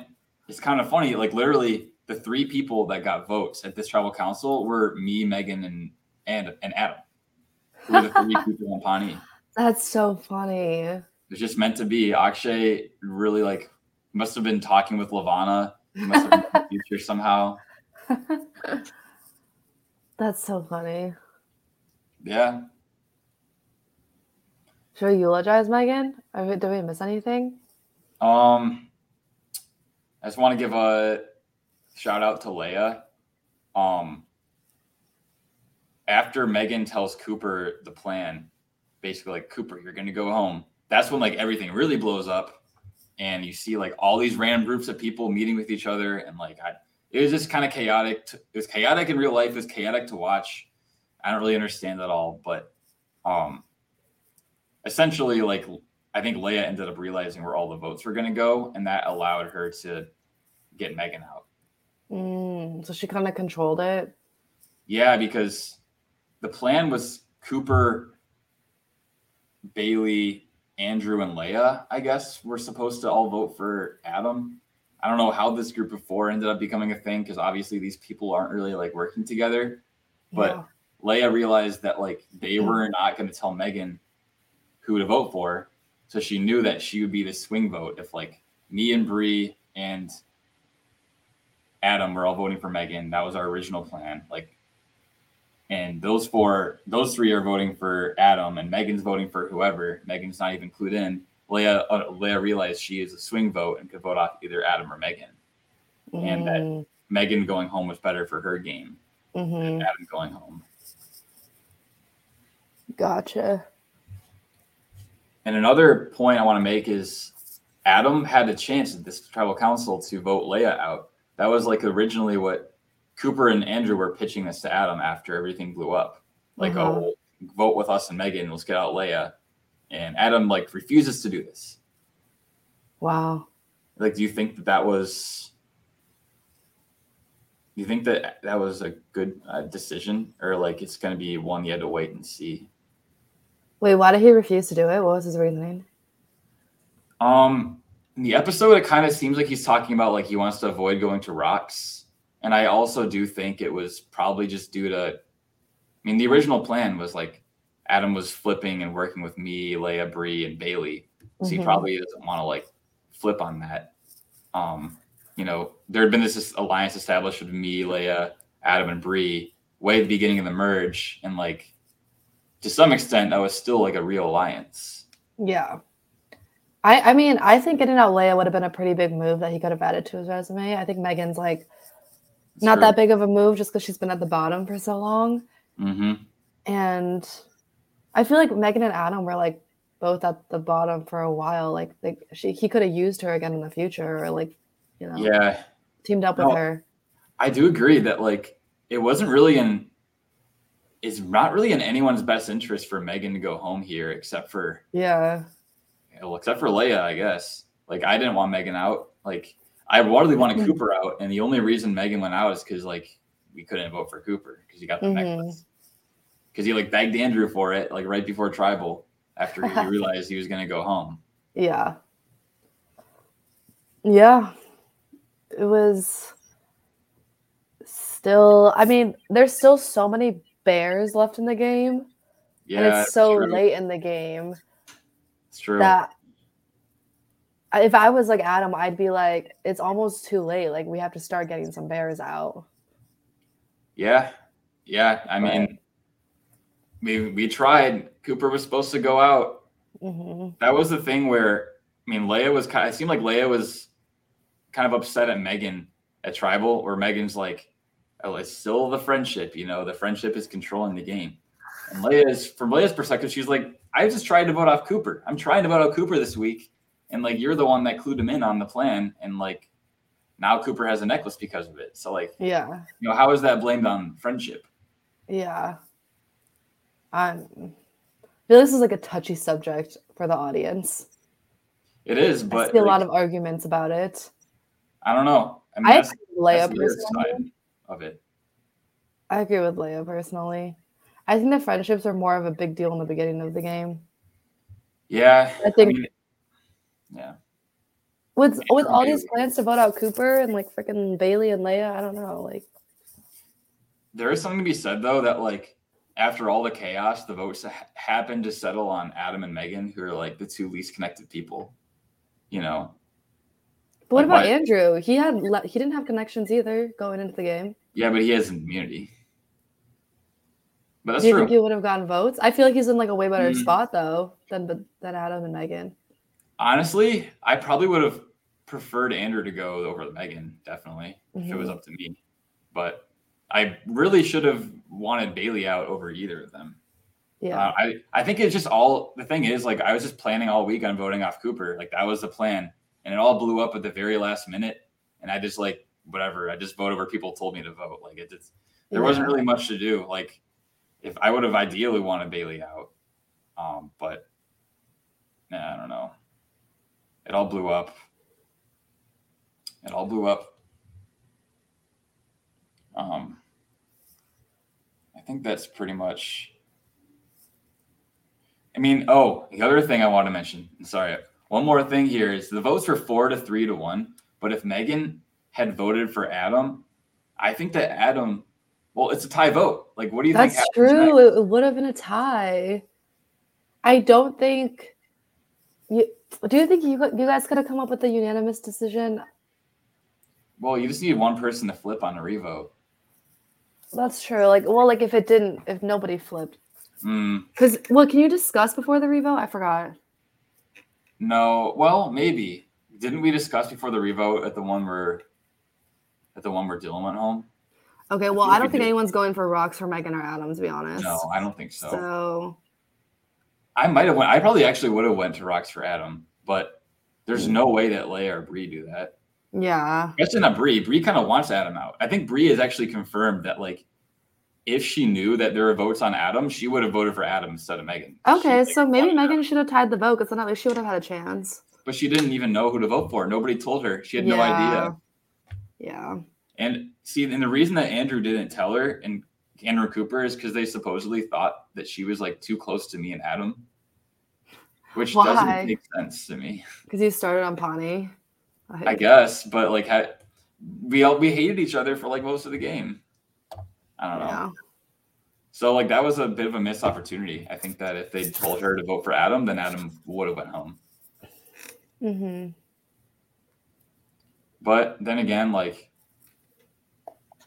it's kind of funny. Like literally, the three people that got votes at this tribal council were me, Megan, and and and Adam. Who were the three (laughs) people in Pawnee. That's so funny. It was just meant to be. Akshay really like must have been talking with Lavana. He must have been in the (laughs) future somehow. That's so funny. Yeah. Should we eulogize Megan? Did we miss anything? Um, I just want to give a shout out to Leia. Um, after Megan tells Cooper the plan, basically like Cooper, you're gonna go home. That's when like everything really blows up, and you see like all these random groups of people meeting with each other, and like I, it was just kind of chaotic. To, it was chaotic in real life. It was chaotic to watch. I don't really understand it all, but um, essentially, like I think Leia ended up realizing where all the votes were going to go, and that allowed her to get Megan out. Mm, so she kind of controlled it. Yeah, because the plan was Cooper, Bailey, Andrew, and Leia. I guess were supposed to all vote for Adam. I don't know how this group of four ended up becoming a thing because obviously these people aren't really like working together. But yeah. Leia realized that like they mm. were not going to tell Megan who to vote for, so she knew that she would be the swing vote if like me and Bree and Adam were all voting for Megan. That was our original plan. Like, and those four, those three are voting for Adam, and Megan's voting for whoever. Megan's not even clued in. Leia uh, Leia realized she is a swing vote and could vote off either Adam or Megan, mm. and that mm. Megan going home was better for her game mm-hmm. than Adam going home. Gotcha. And another point I want to make is Adam had a chance at this tribal council to vote Leia out. That was like originally what Cooper and Andrew were pitching this to Adam after everything blew up. Like, uh-huh. oh, vote with us and Megan, let's get out Leia and Adam like refuses to do this. Wow. Like, do you think that that was? Do you think that that was a good uh, decision, or like it's going to be one you had to wait and see? Wait, why did he refuse to do it? What was his reasoning? Um, in the episode, it kind of seems like he's talking about like he wants to avoid going to rocks, and I also do think it was probably just due to. I mean, the original plan was like Adam was flipping and working with me, Leia, Bri, and Bailey, So mm-hmm. he probably doesn't want to like flip on that. Um, you know, there had been this alliance established with me, Leia, Adam, and Bri way at the beginning of the merge, and like to some extent, that was still like a real alliance. Yeah. I, I mean, I think getting out Leia would have been a pretty big move that he could have added to his resume. I think Megan's like not true. that big of a move just because she's been at the bottom for so long. Mm-hmm. And I feel like Megan and Adam were like both at the bottom for a while. Like, like she he could have used her again in the future, or like, you know, yeah, teamed up no, with her. I do agree that like it wasn't really in it's not really in anyone's best interest for Megan to go home here, except for yeah, well, except for Leia, I guess. Like I didn't want Megan out. Like I really wanted mm-hmm. Cooper out, and the only reason Megan went out is because like we couldn't vote for Cooper because he got the mm-hmm. necklace because he like begged Andrew for it like right before tribal after he (laughs) realized he was gonna go home. Yeah. Yeah. It was still I mean, there's still so many bears left in the game. Yeah. And it's so true. late in the game. It's true. That if I was like Adam, I'd be like, it's almost too late. Like we have to start getting some bears out. Yeah. Yeah. I mean, we we tried. Cooper was supposed to go out. Mm-hmm. That was the thing where I mean, Leia was kind. Of, it seemed like Leia was kind of upset at Megan at Tribal, where Megan's like, "Oh, it's still the friendship. You know, the friendship is controlling the game." And Leia's from Leia's perspective, she's like, "I just tried to vote off Cooper. I'm trying to vote off Cooper this week, and like you're the one that clued him in on the plan, and like now Cooper has a necklace because of it. So like, yeah, you know, how is that blamed on friendship? Yeah, I'm, I feel this is like a touchy subject for the audience. It is, but I see a like, lot of arguments about it. I don't know. I, mean, I Leia personally. Of it. I agree with Leia personally. I think the friendships are more of a big deal in the beginning of the game. Yeah. I think. I mean, yeah. With with all these plans to vote out Cooper and like freaking Bailey and Leia, I don't know. Like, there is something to be said though that like after all the chaos, the votes ha- happened to settle on Adam and Megan, who are like the two least connected people. You know. But what like, about Andrew? He had le- he didn't have connections either going into the game. Yeah, but he has immunity. But that's Do you true. think he would have gotten votes? I feel like he's in like a way better mm-hmm. spot though than than Adam and Megan. Honestly, I probably would have preferred Andrew to go over Megan, definitely, mm-hmm. if it was mm-hmm. up to me. But I really should have wanted Bailey out over either of them. Yeah. Uh, I, I think it's just all the thing is like I was just planning all week on voting off Cooper. Like that was the plan. And it all blew up at the very last minute. And I just like whatever. I just voted where people told me to vote. Like it, it's there wasn't really much to do. Like if I would have ideally wanted Bailey out, um, but nah, I don't know. It all blew up. It all blew up. Um, I think that's pretty much. I mean, oh, the other thing I want to mention. Sorry, one more thing here is the votes were four to three to one. But if Megan had voted for Adam, I think that Adam, well, it's a tie vote. Like, what do you That's think? That's true. It would have been a tie. I don't think. You, do you think you you guys could have come up with a unanimous decision? Well, you just need one person to flip on a revote. That's true. Like, well, like if it didn't, if nobody flipped. Because, mm. well, can you discuss before the revote? I forgot. No, well, maybe. Didn't we discuss before the revote at the one where, at the one where Dylan went home? Okay, well, I, I don't think anyone's going for rocks for Megan or Adam, to be honest. No, I don't think so. So, I might have went. I probably actually would have went to rocks for Adam, but there's no way that Leia or Brie do that. Yeah. Especially not Brie. Brie kind of wants Adam out. I think Brie has actually confirmed that like if she knew that there were votes on Adam, she would have voted for Adam instead of Megan. Okay, so maybe Megan should have tied the vote because then at least she would have had a chance. But she didn't even know who to vote for. Nobody told her. She had yeah. no idea. Yeah. And see, and the reason that Andrew didn't tell her and Andrew Cooper is because they supposedly thought that she was like too close to me and Adam, which Why? doesn't make sense to me. Because you started on Pawnee. I, I guess, but like, we all we hated each other for like most of the game. I don't know. Yeah. So like that was a bit of a missed opportunity. I think that if they told her to vote for Adam, then Adam would have went home. Mm-hmm. But then again, like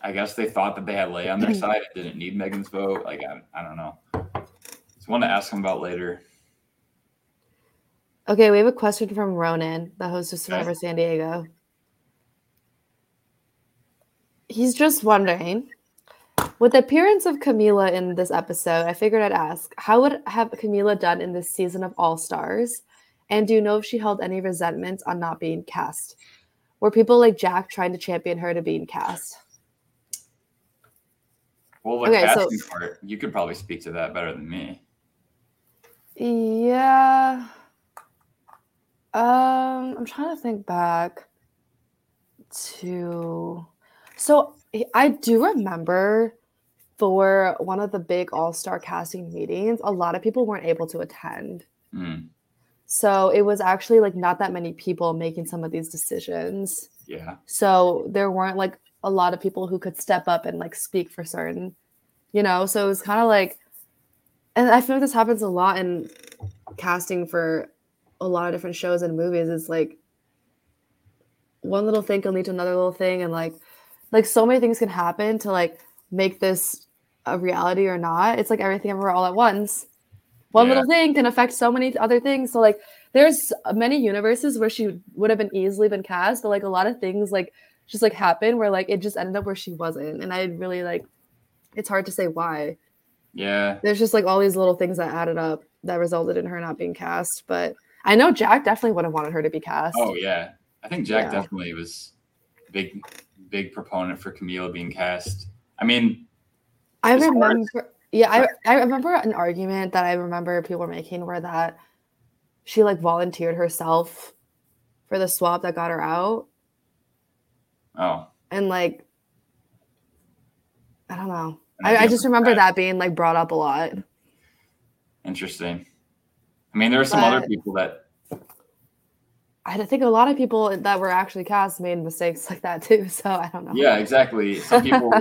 I guess they thought that they had Leigh on their (clears throat) side and didn't need Megan's vote. Like I, I don't know. It's one to ask them about later. Okay, we have a question from Ronan, the host of Survivor okay. San Diego. He's just wondering with the appearance of Camila in this episode, I figured I'd ask, how would have Camila done in this season of All Stars? And do you know if she held any resentment on not being cast? Were people like Jack trying to champion her to being cast? Well, the okay, casting so, part, you could probably speak to that better than me. Yeah. Um, I'm trying to think back to so I do remember for one of the big all-star casting meetings, a lot of people weren't able to attend. Mm. So it was actually like not that many people making some of these decisions. Yeah. So there weren't like a lot of people who could step up and like speak for certain, you know. So it was kind of like, and I feel like this happens a lot in casting for a lot of different shows and movies. Is like one little thing can lead to another little thing, and like, like so many things can happen to like make this a reality or not. It's like everything everywhere all at once. One yeah. little thing can affect so many other things. So like there's many universes where she would have been easily been cast, but like a lot of things like just like happened where like it just ended up where she wasn't. And I really like it's hard to say why. Yeah. There's just like all these little things that added up that resulted in her not being cast. But I know Jack definitely would have wanted her to be cast. Oh yeah. I think Jack yeah. definitely was big big proponent for Camila being cast. I mean, I remember, yeah, I, I remember an argument that I remember people were making where that she like volunteered herself for the swap that got her out. Oh. And like, I don't know. I, I, just remember that. that being like brought up a lot. Interesting. I mean, there are some but, other people that I think a lot of people that were actually cast made mistakes (laughs) like that too. So I don't know. Yeah, exactly. Some (laughs) people,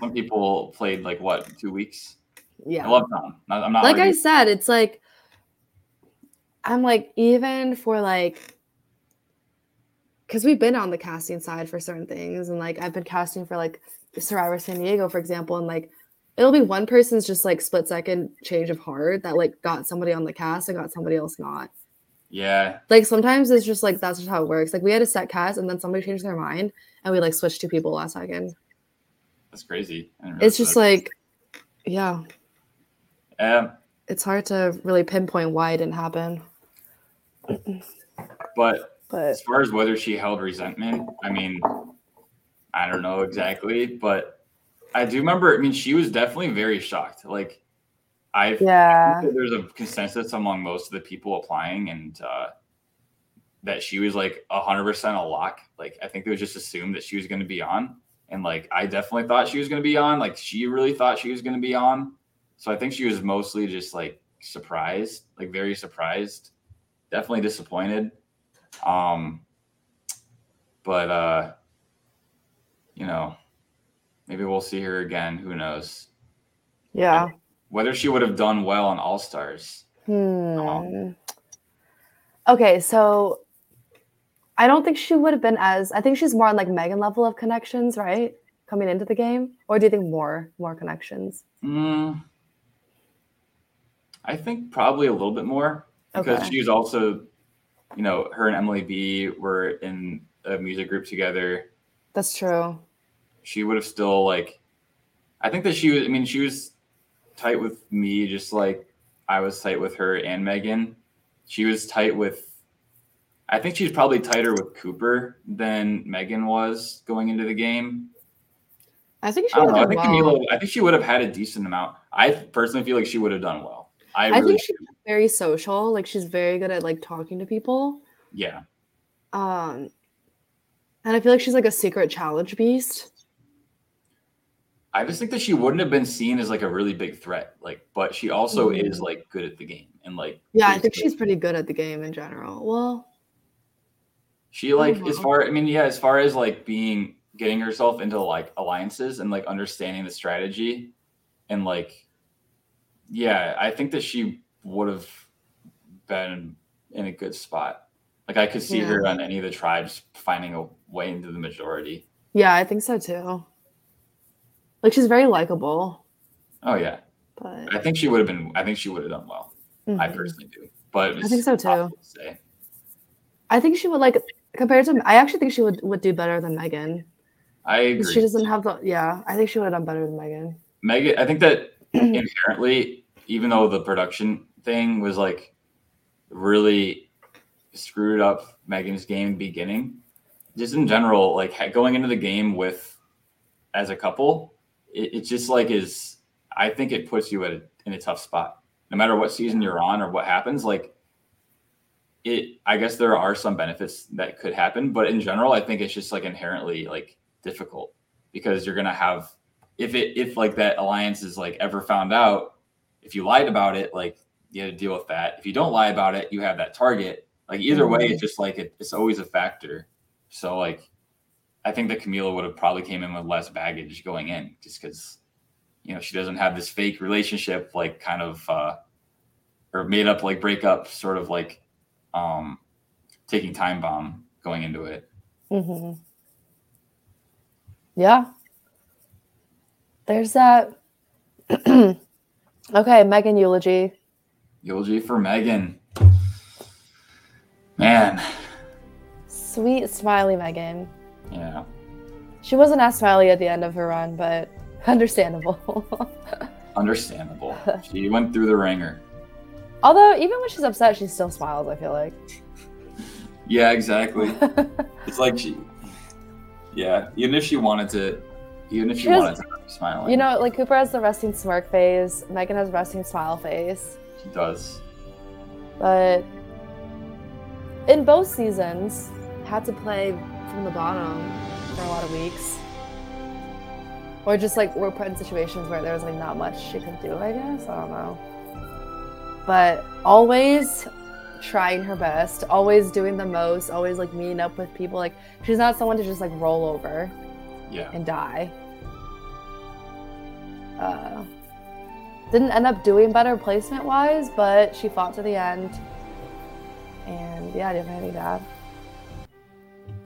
some people played like what two weeks. Yeah, I love Tom. I'm not like I said. It's like I'm like even for like because we've been on the casting side for certain things, and like I've been casting for like Survivor San Diego, for example, and like it'll be one person's just like split second change of heart that like got somebody on the cast and got somebody else not. Yeah. Like sometimes it's just like that's just how it works. Like we had a set cast and then somebody changed their mind and we like switched two people last second. That's crazy. It's just like, yeah. Um, it's hard to really pinpoint why it didn't happen. But, but as far as whether she held resentment, I mean, I don't know exactly, but I do remember. I mean, she was definitely very shocked. Like, I Yeah. there's a consensus among most of the people applying, and uh, that she was like hundred percent a lock. Like, I think it was just assumed that she was going to be on, and like I definitely thought she was going to be on. Like, she really thought she was going to be on. So I think she was mostly just like surprised, like very surprised, definitely disappointed. Um, but uh, you know, maybe we'll see her again. Who knows? Yeah. Whether she would have done well on All Stars. Hmm. Okay, so I don't think she would have been as. I think she's more on like Megan level of connections, right? Coming into the game, or do you think more more connections? Mm, I think probably a little bit more because Okay. she was also, you know, her and Emily B were in a music group together. That's true. She would have still like, I think that she was. I mean, she was tight with me, just like I was tight with her and Megan. She was tight with. I think she's probably tighter with Cooper than Megan was going into the game. I think she I. I have think well. Camila. I think she would have had a decent amount. I personally feel like she would have done well. I, I really, think she's very social. Like she's very good at like talking to people. yeah, Um, and I feel like she's like a secret challenge beast. I just think that she wouldn't have been seen as like a really big threat. Like, but she also Mm. is like good at the game and like Yeah, I think good. she's pretty good at the game in general. Well, she like as far. I mean, yeah, as far as like being getting herself into like alliances and like understanding the strategy and like, yeah, I think that she would have been in a good spot. Like, I could see Yeah. her on any of the tribes finding a way into the majority. yeah, I think so too. Like she's very likable, Oh yeah, but I think she would have been. I think she would have done well. I Mhm. personally do, but I think so, too. to. I think she would like compared to. I actually think she would would do better than Megan. I agree. She doesn't have the. Yeah, I think she would have done better than Megan. Megan, I think that (clears throat) inherently, even though the production thing was like really screwed up Megan's game beginning, just in general, like going into the game with as a couple, it, it just like is. I think it puts you at a, in a tough spot, no matter what season you're on or what happens. Like it, I guess there are some benefits that could happen, but in general, I think it's just like inherently like difficult because you're gonna have if it if like that alliance is like ever found out, if you lied about it, like you had to deal with that. If you don't lie about it, you have that target. Like either mm-hmm. way, it's just like it, it's always a factor. So like, I think that Camila would have probably came in with less baggage going in, just because you know she doesn't have this fake relationship, like kind of uh, or made up like breakup, sort of like um taking time bomb going into it. hmm Yeah. There's that. (clears throat) okay, Megan eulogy. Eulogy for Megan. Man, Sweet, smiley Megan. Yeah. She wasn't as smiley at the end of her run, but (laughs) understandable. (laughs) Understandable. She went through the ringer. Although, even when she's upset, she still smiles, I feel like. Yeah, exactly. (laughs) It's like she, yeah. Even if she wanted to, even if she She was- wanted to smiling, you know, like Cooper has the resting smirk face, Megan has resting smile face. she does. But in both seasons, had to play from the bottom for a lot of weeks. Or just like we're put in situations where there was like not much she could do, I guess. I don't know. But always trying her best, always doing the most, always like meeting up with people. Like she's not someone to just like roll over Yeah. and die. Uh, didn't end up doing better placement wise, but she fought to the end. And yeah, do you have to add?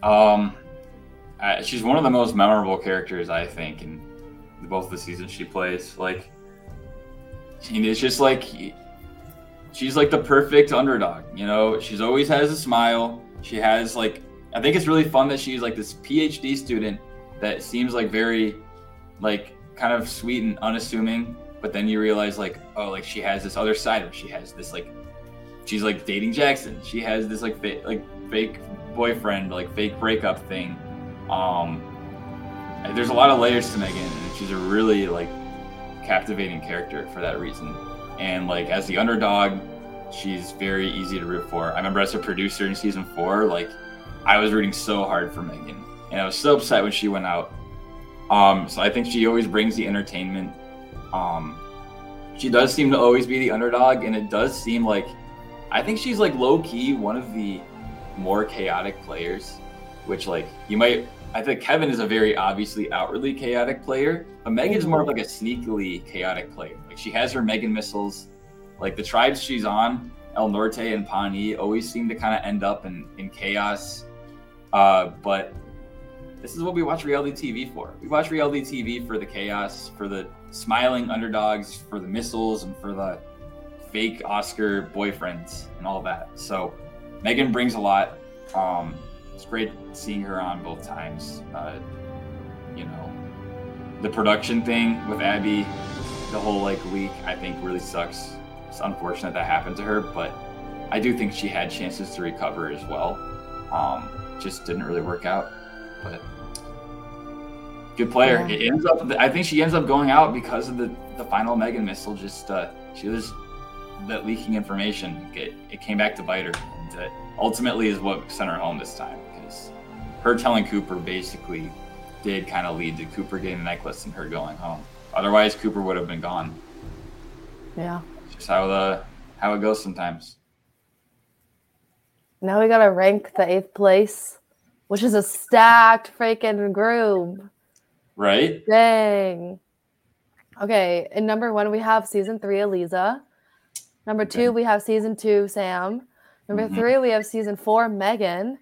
Um, uh, she's one of the most memorable characters I think in both the seasons she plays. Like, is just like she's like the perfect underdog. You know, she's always has a smile. She has like I think it's really fun that she's like this PhD student that seems like very like kind of sweet and unassuming, but then you realize like oh like she has this other side of her. She has this like she's like dating Jackson. She has this like fa- like fake boyfriend like fake breakup thing. Um there's a lot of layers to Megan, and she's a really like captivating character for that reason. And like as the underdog, she's very easy to root for. I remember as a producer in season four, like I was rooting so hard for Megan, and I was so upset when she went out. Um, so I think she always brings the entertainment. Um, she does seem to always be the underdog, and it does seem like I think she's like low key one of the more chaotic players, which like you might. I think Kevin is a very obviously outwardly chaotic player, but Megan's more like a sneakily chaotic player. Like she has her Megan missiles, like the tribes she's on, El Norte and Pawnee, always seem to kind of end up in in chaos. Uh, but this is what we watch reality TV for. We watch reality TV for the chaos, for the smiling underdogs, for the missiles, and for the fake Oscar boyfriends and all that. So Megan brings a lot. Um, it's great seeing her on both times. Uh, you know, the production thing with Abby, the whole like week, I think really sucks. It's unfortunate that happened to her, but I do think she had chances to recover as well. Um, just didn't really work out. But good player. Yeah. It ends up. I think she ends up going out because of the the final Megan missile. Just uh, she was that leaking information. It, it came back to bite her. That ultimately is what sent her home this time because her telling Cooper basically did kind of lead to Cooper getting the necklace and her going home. Otherwise, Cooper would have been gone. Yeah. It's just how the how it goes sometimes. Now we gotta rank the eighth place, which is a stacked freaking group. Right? Dang. Okay, in number one, we have season three, Eliza. Number two, okay. we have season two, Sam. Number mm-hmm. three, we have season four, Megan.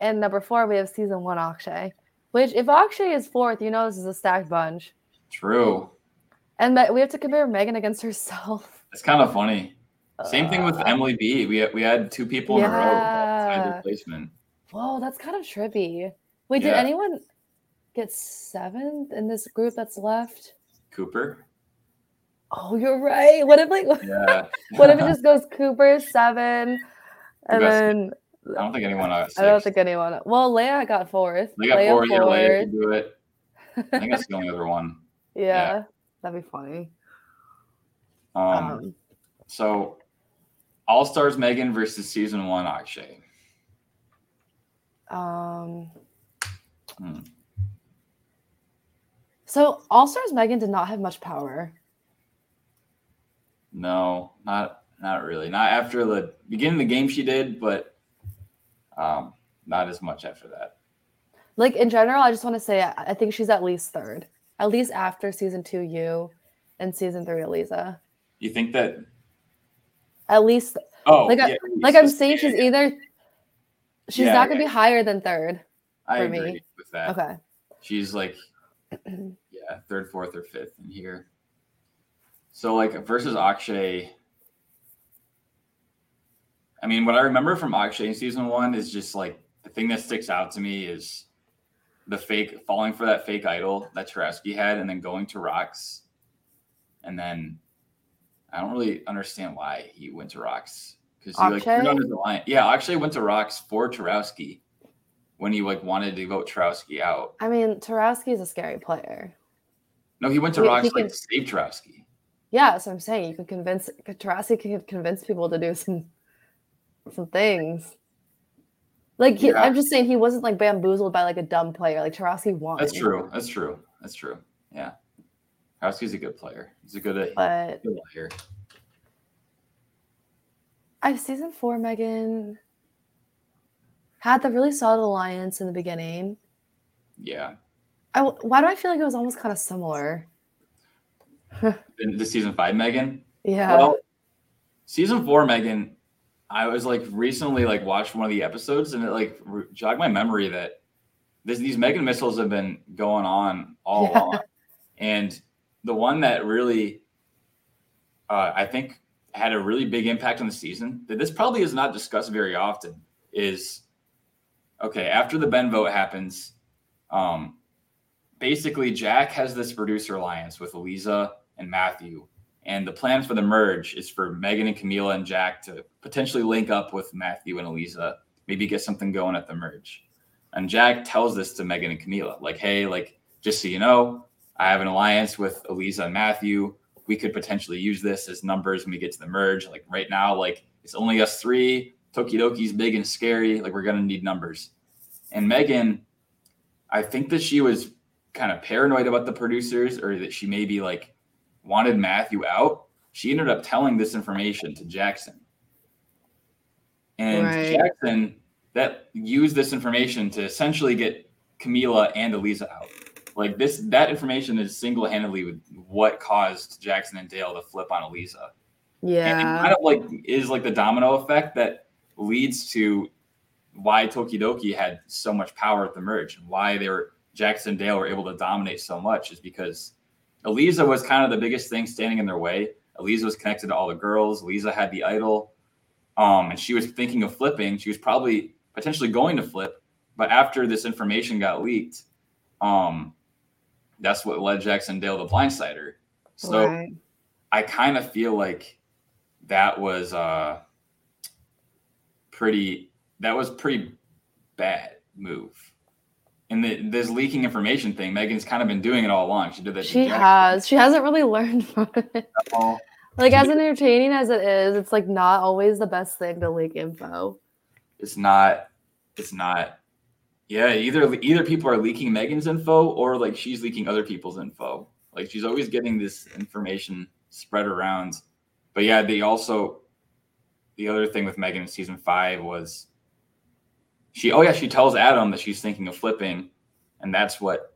And number four, we have season one, Akshay. Which, if Akshay is fourth, you know this is a stacked bunch. True. And we have to compare Megan against herself. It's kind of funny. Same thing with uh, Emily B. We had, we had two people yeah. in a row replacement. Whoa, that's kind of trippy. Wait, yeah. did anyone get seventh in this group that's left? Cooper. Oh, you're right. What if like (laughs) yeah. what if it just goes Cooper seven, and then I don't think anyone. Else I don't think anyone. Well, Leia got fourth. They got Leia fourth. Yeah, Leia can do it. I think that's the (laughs) only other one. Yeah, yeah. that'd be funny. Um, um so All Stars Megan versus season one Akshay. Um. Hmm. So All Stars Megan did not have much power. No, not not really. Not after the beginning of the game she did, but um, not as much after that. Like in general, I just want to say I think she's at least third, at least after season two, you, and season three, Eliza. You think that? At least. Oh, like yeah, I, like I'm saying, she's either she's yeah, not gonna be higher than third. I agree me. with that. Okay. She's like, (clears throat) yeah, third, fourth, or fifth in here. So like versus Akshay. I mean, what I remember from Akshay in season one is just like the thing that sticks out to me is the fake falling for that fake idol that Tarowski had and then going to rocks. And then I don't really understand why he went to rocks. Because he like turned on his alliance. Yeah, Akshay went to rocks for Tarowski when he like wanted to vote Tarowski out. I mean, Tarowski is a scary player. No, he went to he, rocks he like can... to save Tarowski. Yeah, so I'm saying. You can convince Tarasi can convince people to do some some things. Like he, yeah. I'm just saying, he wasn't like bamboozled by like a dumb player. Like Tarasi won. That's true. That's true. That's true. Yeah, Tarasi's a good player. He's a good, but good player. I've season four, Megan had the really solid alliance in the beginning. Yeah. I, why do I feel like it was almost kind of similar? (laughs) in the season five Megan. Yeah. Well, season four Megan, I was like recently like watched one of the episodes and it like jogged my memory that this, these Megan missiles have been going on all yeah. along, and the one that really, uh, I think, had a really big impact on the season that this probably is not discussed very often is okay after the Ben vote happens. Um, basically, Jack has this producer alliance with Eliza and Matthew. And the plan for the merge is for Megan and Camila and Jack to potentially link up with Matthew and Eliza, maybe get something going at the merge. And Jack tells this to Megan and Camila, like, hey, like, just so you know, I have an alliance with Eliza and Matthew. We could potentially use this as numbers when we get to the merge. Like right now, like it's only us three. Tokidoki's big and scary. Like we're gonna need numbers. And Megan, I think that she was kind of paranoid about the producers, or that she maybe like wanted Matthew out. She ended up telling this information to Jackson. And Right. Jackson that used this information to essentially get Camila and Eliza out. Like this, that information is single-handedly what caused Jackson and Dale to flip on Eliza. And it Yeah. kind of like is like the domino effect that leads to why Tokidoki had so much power at the merge and why they were Jackson and Dale were able to dominate so much is because Eliza was kind of the biggest thing standing in their way. Eliza was connected to all the girls. Eliza had the idol. Um, and she was thinking of flipping. She was probably potentially going to flip, but after this information got leaked, um, that's what led Jackson Dale to blindside her. So right. I kind of feel like that was uh pretty that was pretty bad move. And the this leaking information thing, Megan's kind of been doing it all along. She did that. She has. She hasn't really learned (laughs) from it. Like as entertaining as it is, it's like not always the best thing to leak info. It's not. It's not. Yeah, either either people are leaking Megan's info or like she's leaking other people's info. Like she's always getting this information spread around. But yeah, they also the other thing with Megan in season five was she oh yeah, she tells Adam that she's thinking of flipping, and that's what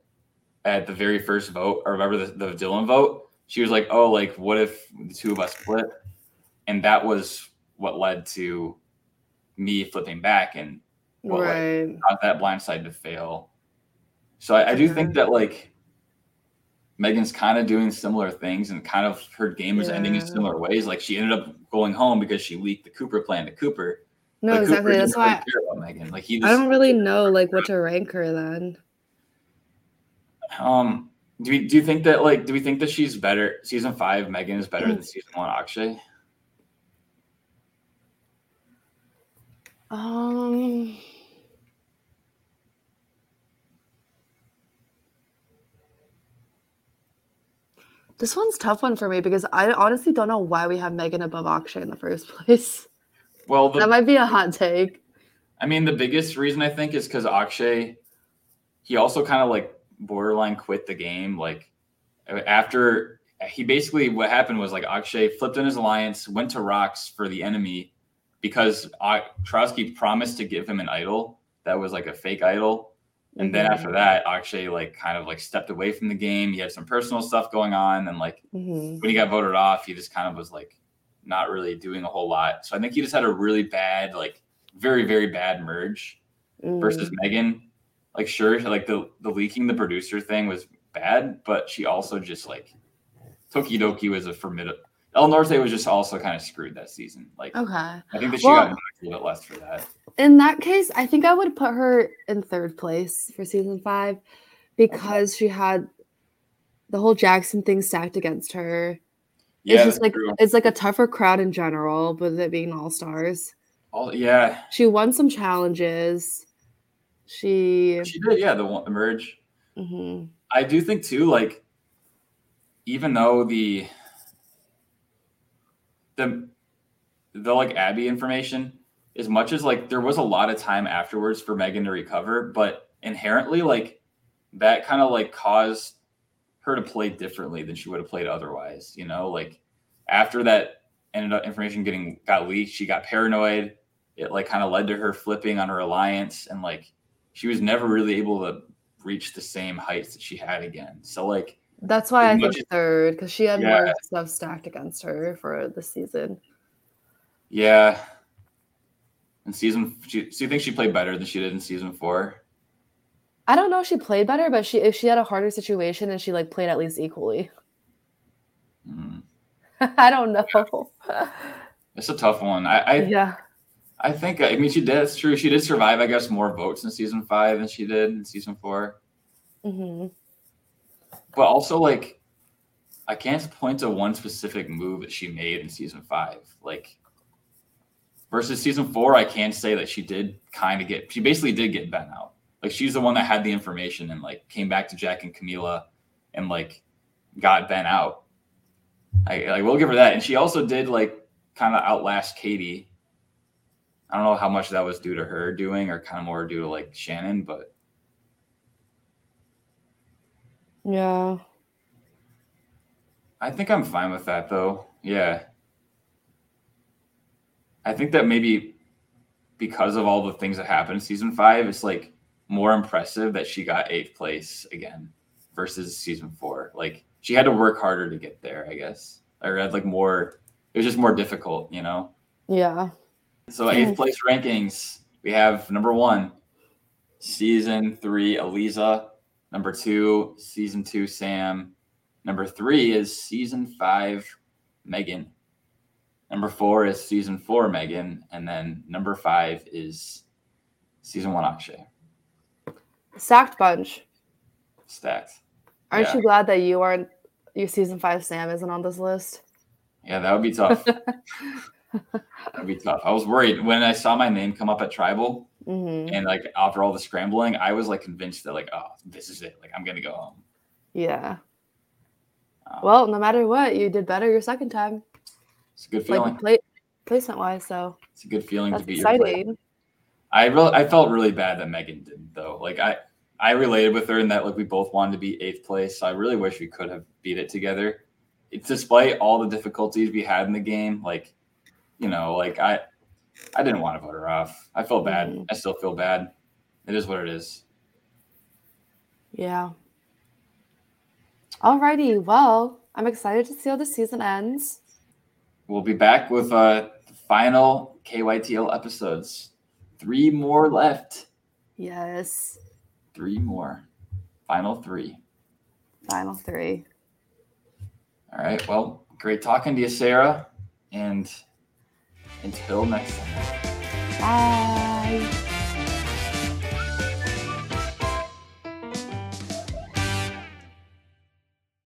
at the very first vote, or remember the, the Dylan vote, she was like, Oh, like what if the two of us flip? And that was what led to me flipping back and like, right. caused that blind side to fail. So I, I do think that like Megan's kind of doing similar things and kind of her game is ending in similar ways. Like she ended up going home because she leaked the Cooper plan to Cooper. No, But Cooper exactly. didn't That's really why care about Megan. Like he I don't really know like what to rank her then. um do we do you think that like do we think that she's better season five Megan is better Mm. than season one Akshay? Um This one's a tough one for me because I honestly don't know why we have Megan above Akshay in the first (laughs) place. Well the That might be a hot take. I mean, the biggest reason I think is because Akshay, he also kind of like borderline quit the game. Like after he basically what happened was like Akshay flipped in his alliance, went to rocks for the enemy because uh, Trotsky promised to give him an idol that was like a fake idol. And then Mhm. after that, Akshay like kind of like stepped away from the game. He had some personal stuff going on, and like Mhm. when he got voted off, he just kind of was like not really doing a whole lot. So I think he just had a really bad, like very, very bad merge versus Mm. Megan. Like sure, like the the leaking the producer thing was bad, but she also just like Tokidoki was a formidable El Norte was just also kind of screwed that season. Like Okay. I think that she Well- got a little bit less for that. In that case, I think I would put her in third place for season five because she had the whole Jackson thing stacked against her. Yeah, it's just like true. it's like a tougher crowd in general, with it being all stars. All, yeah, She won some challenges. She, she did. Yeah, the one the merge. mhm. I do think too, like, even though the the the like Abby information, as much as like there was a lot of time afterwards for Megan to recover, but inherently, like that kind of like caused her to play differently than she would have played otherwise. You know, like after that ended up information getting got leaked, she got paranoid. It like kind of led to her flipping on her alliance, and like she was never really able to reach the same heights that she had again. So like that's why I think as- third because she had Yeah. more stuff stacked against her for the season. yeah. In season, she, so you think she played better than she did in season four? I don't know if she played better, but she if she had a harder situation and she like played at least equally. Mm. (laughs) I don't know. It's a tough one. I, I, yeah. I think. I mean, she did. It's true. She did survive. I guess more votes in season five than she did in season four. hmm But also, like, I can't point to one specific move that she made in season five. Like, versus season four, I can say that she did kind of get. She basically did get Ben out. Like she's the one that had the information and like came back to Jack and Camila and like got Ben out. I like we'll give her that. And she also did like kind of outlast Katie. I don't know how much that was due to her doing or kind of more due to like Shannon, but Yeah. I think I'm fine with that though. Yeah. I think that maybe because of all the things that happened in season five, it's like more impressive that she got eighth place again versus season four. Like she had to work harder to get there, I guess. Or had like more it was just more difficult, you know? Yeah. So eighth place rankings, we have number one, season three, Eliza. Number two, season two, Sam. Number three is season five, Megan. Number four is season four, Megan. And then number five is season one, Akshay. Stacked bunch. Stacked. Aren't Yeah. you glad that you aren't your season five Sam isn't on this list? Yeah, that would be tough. (laughs) That'd be tough. I was worried when I saw my name come up at tribal hmm and like after all the scrambling, I was like convinced that like, oh, this is it. Like I'm gonna go home. Yeah. Um, Well, no matter what, you did better your second time, it's a good feeling. like play, placement wise. So it's a good feeling that's to your exciting. I really I felt really bad that Megan didn't though. Like I I related with her in that like we both wanted to be eighth place. So I really wish we could have beat it together. It's despite all the difficulties we had in the game, like you know, like I I didn't want to vote her off. I felt bad. Mhm. I still feel bad. It is what it is. Yeah. Alrighty. Well, I'm excited to see how the season ends. We'll be back with uh the final KYTL episodes. Three more left. Yes. Three more. Final three. Final three. All right. Well, great talking to you, Sarah. And until next time. Bye.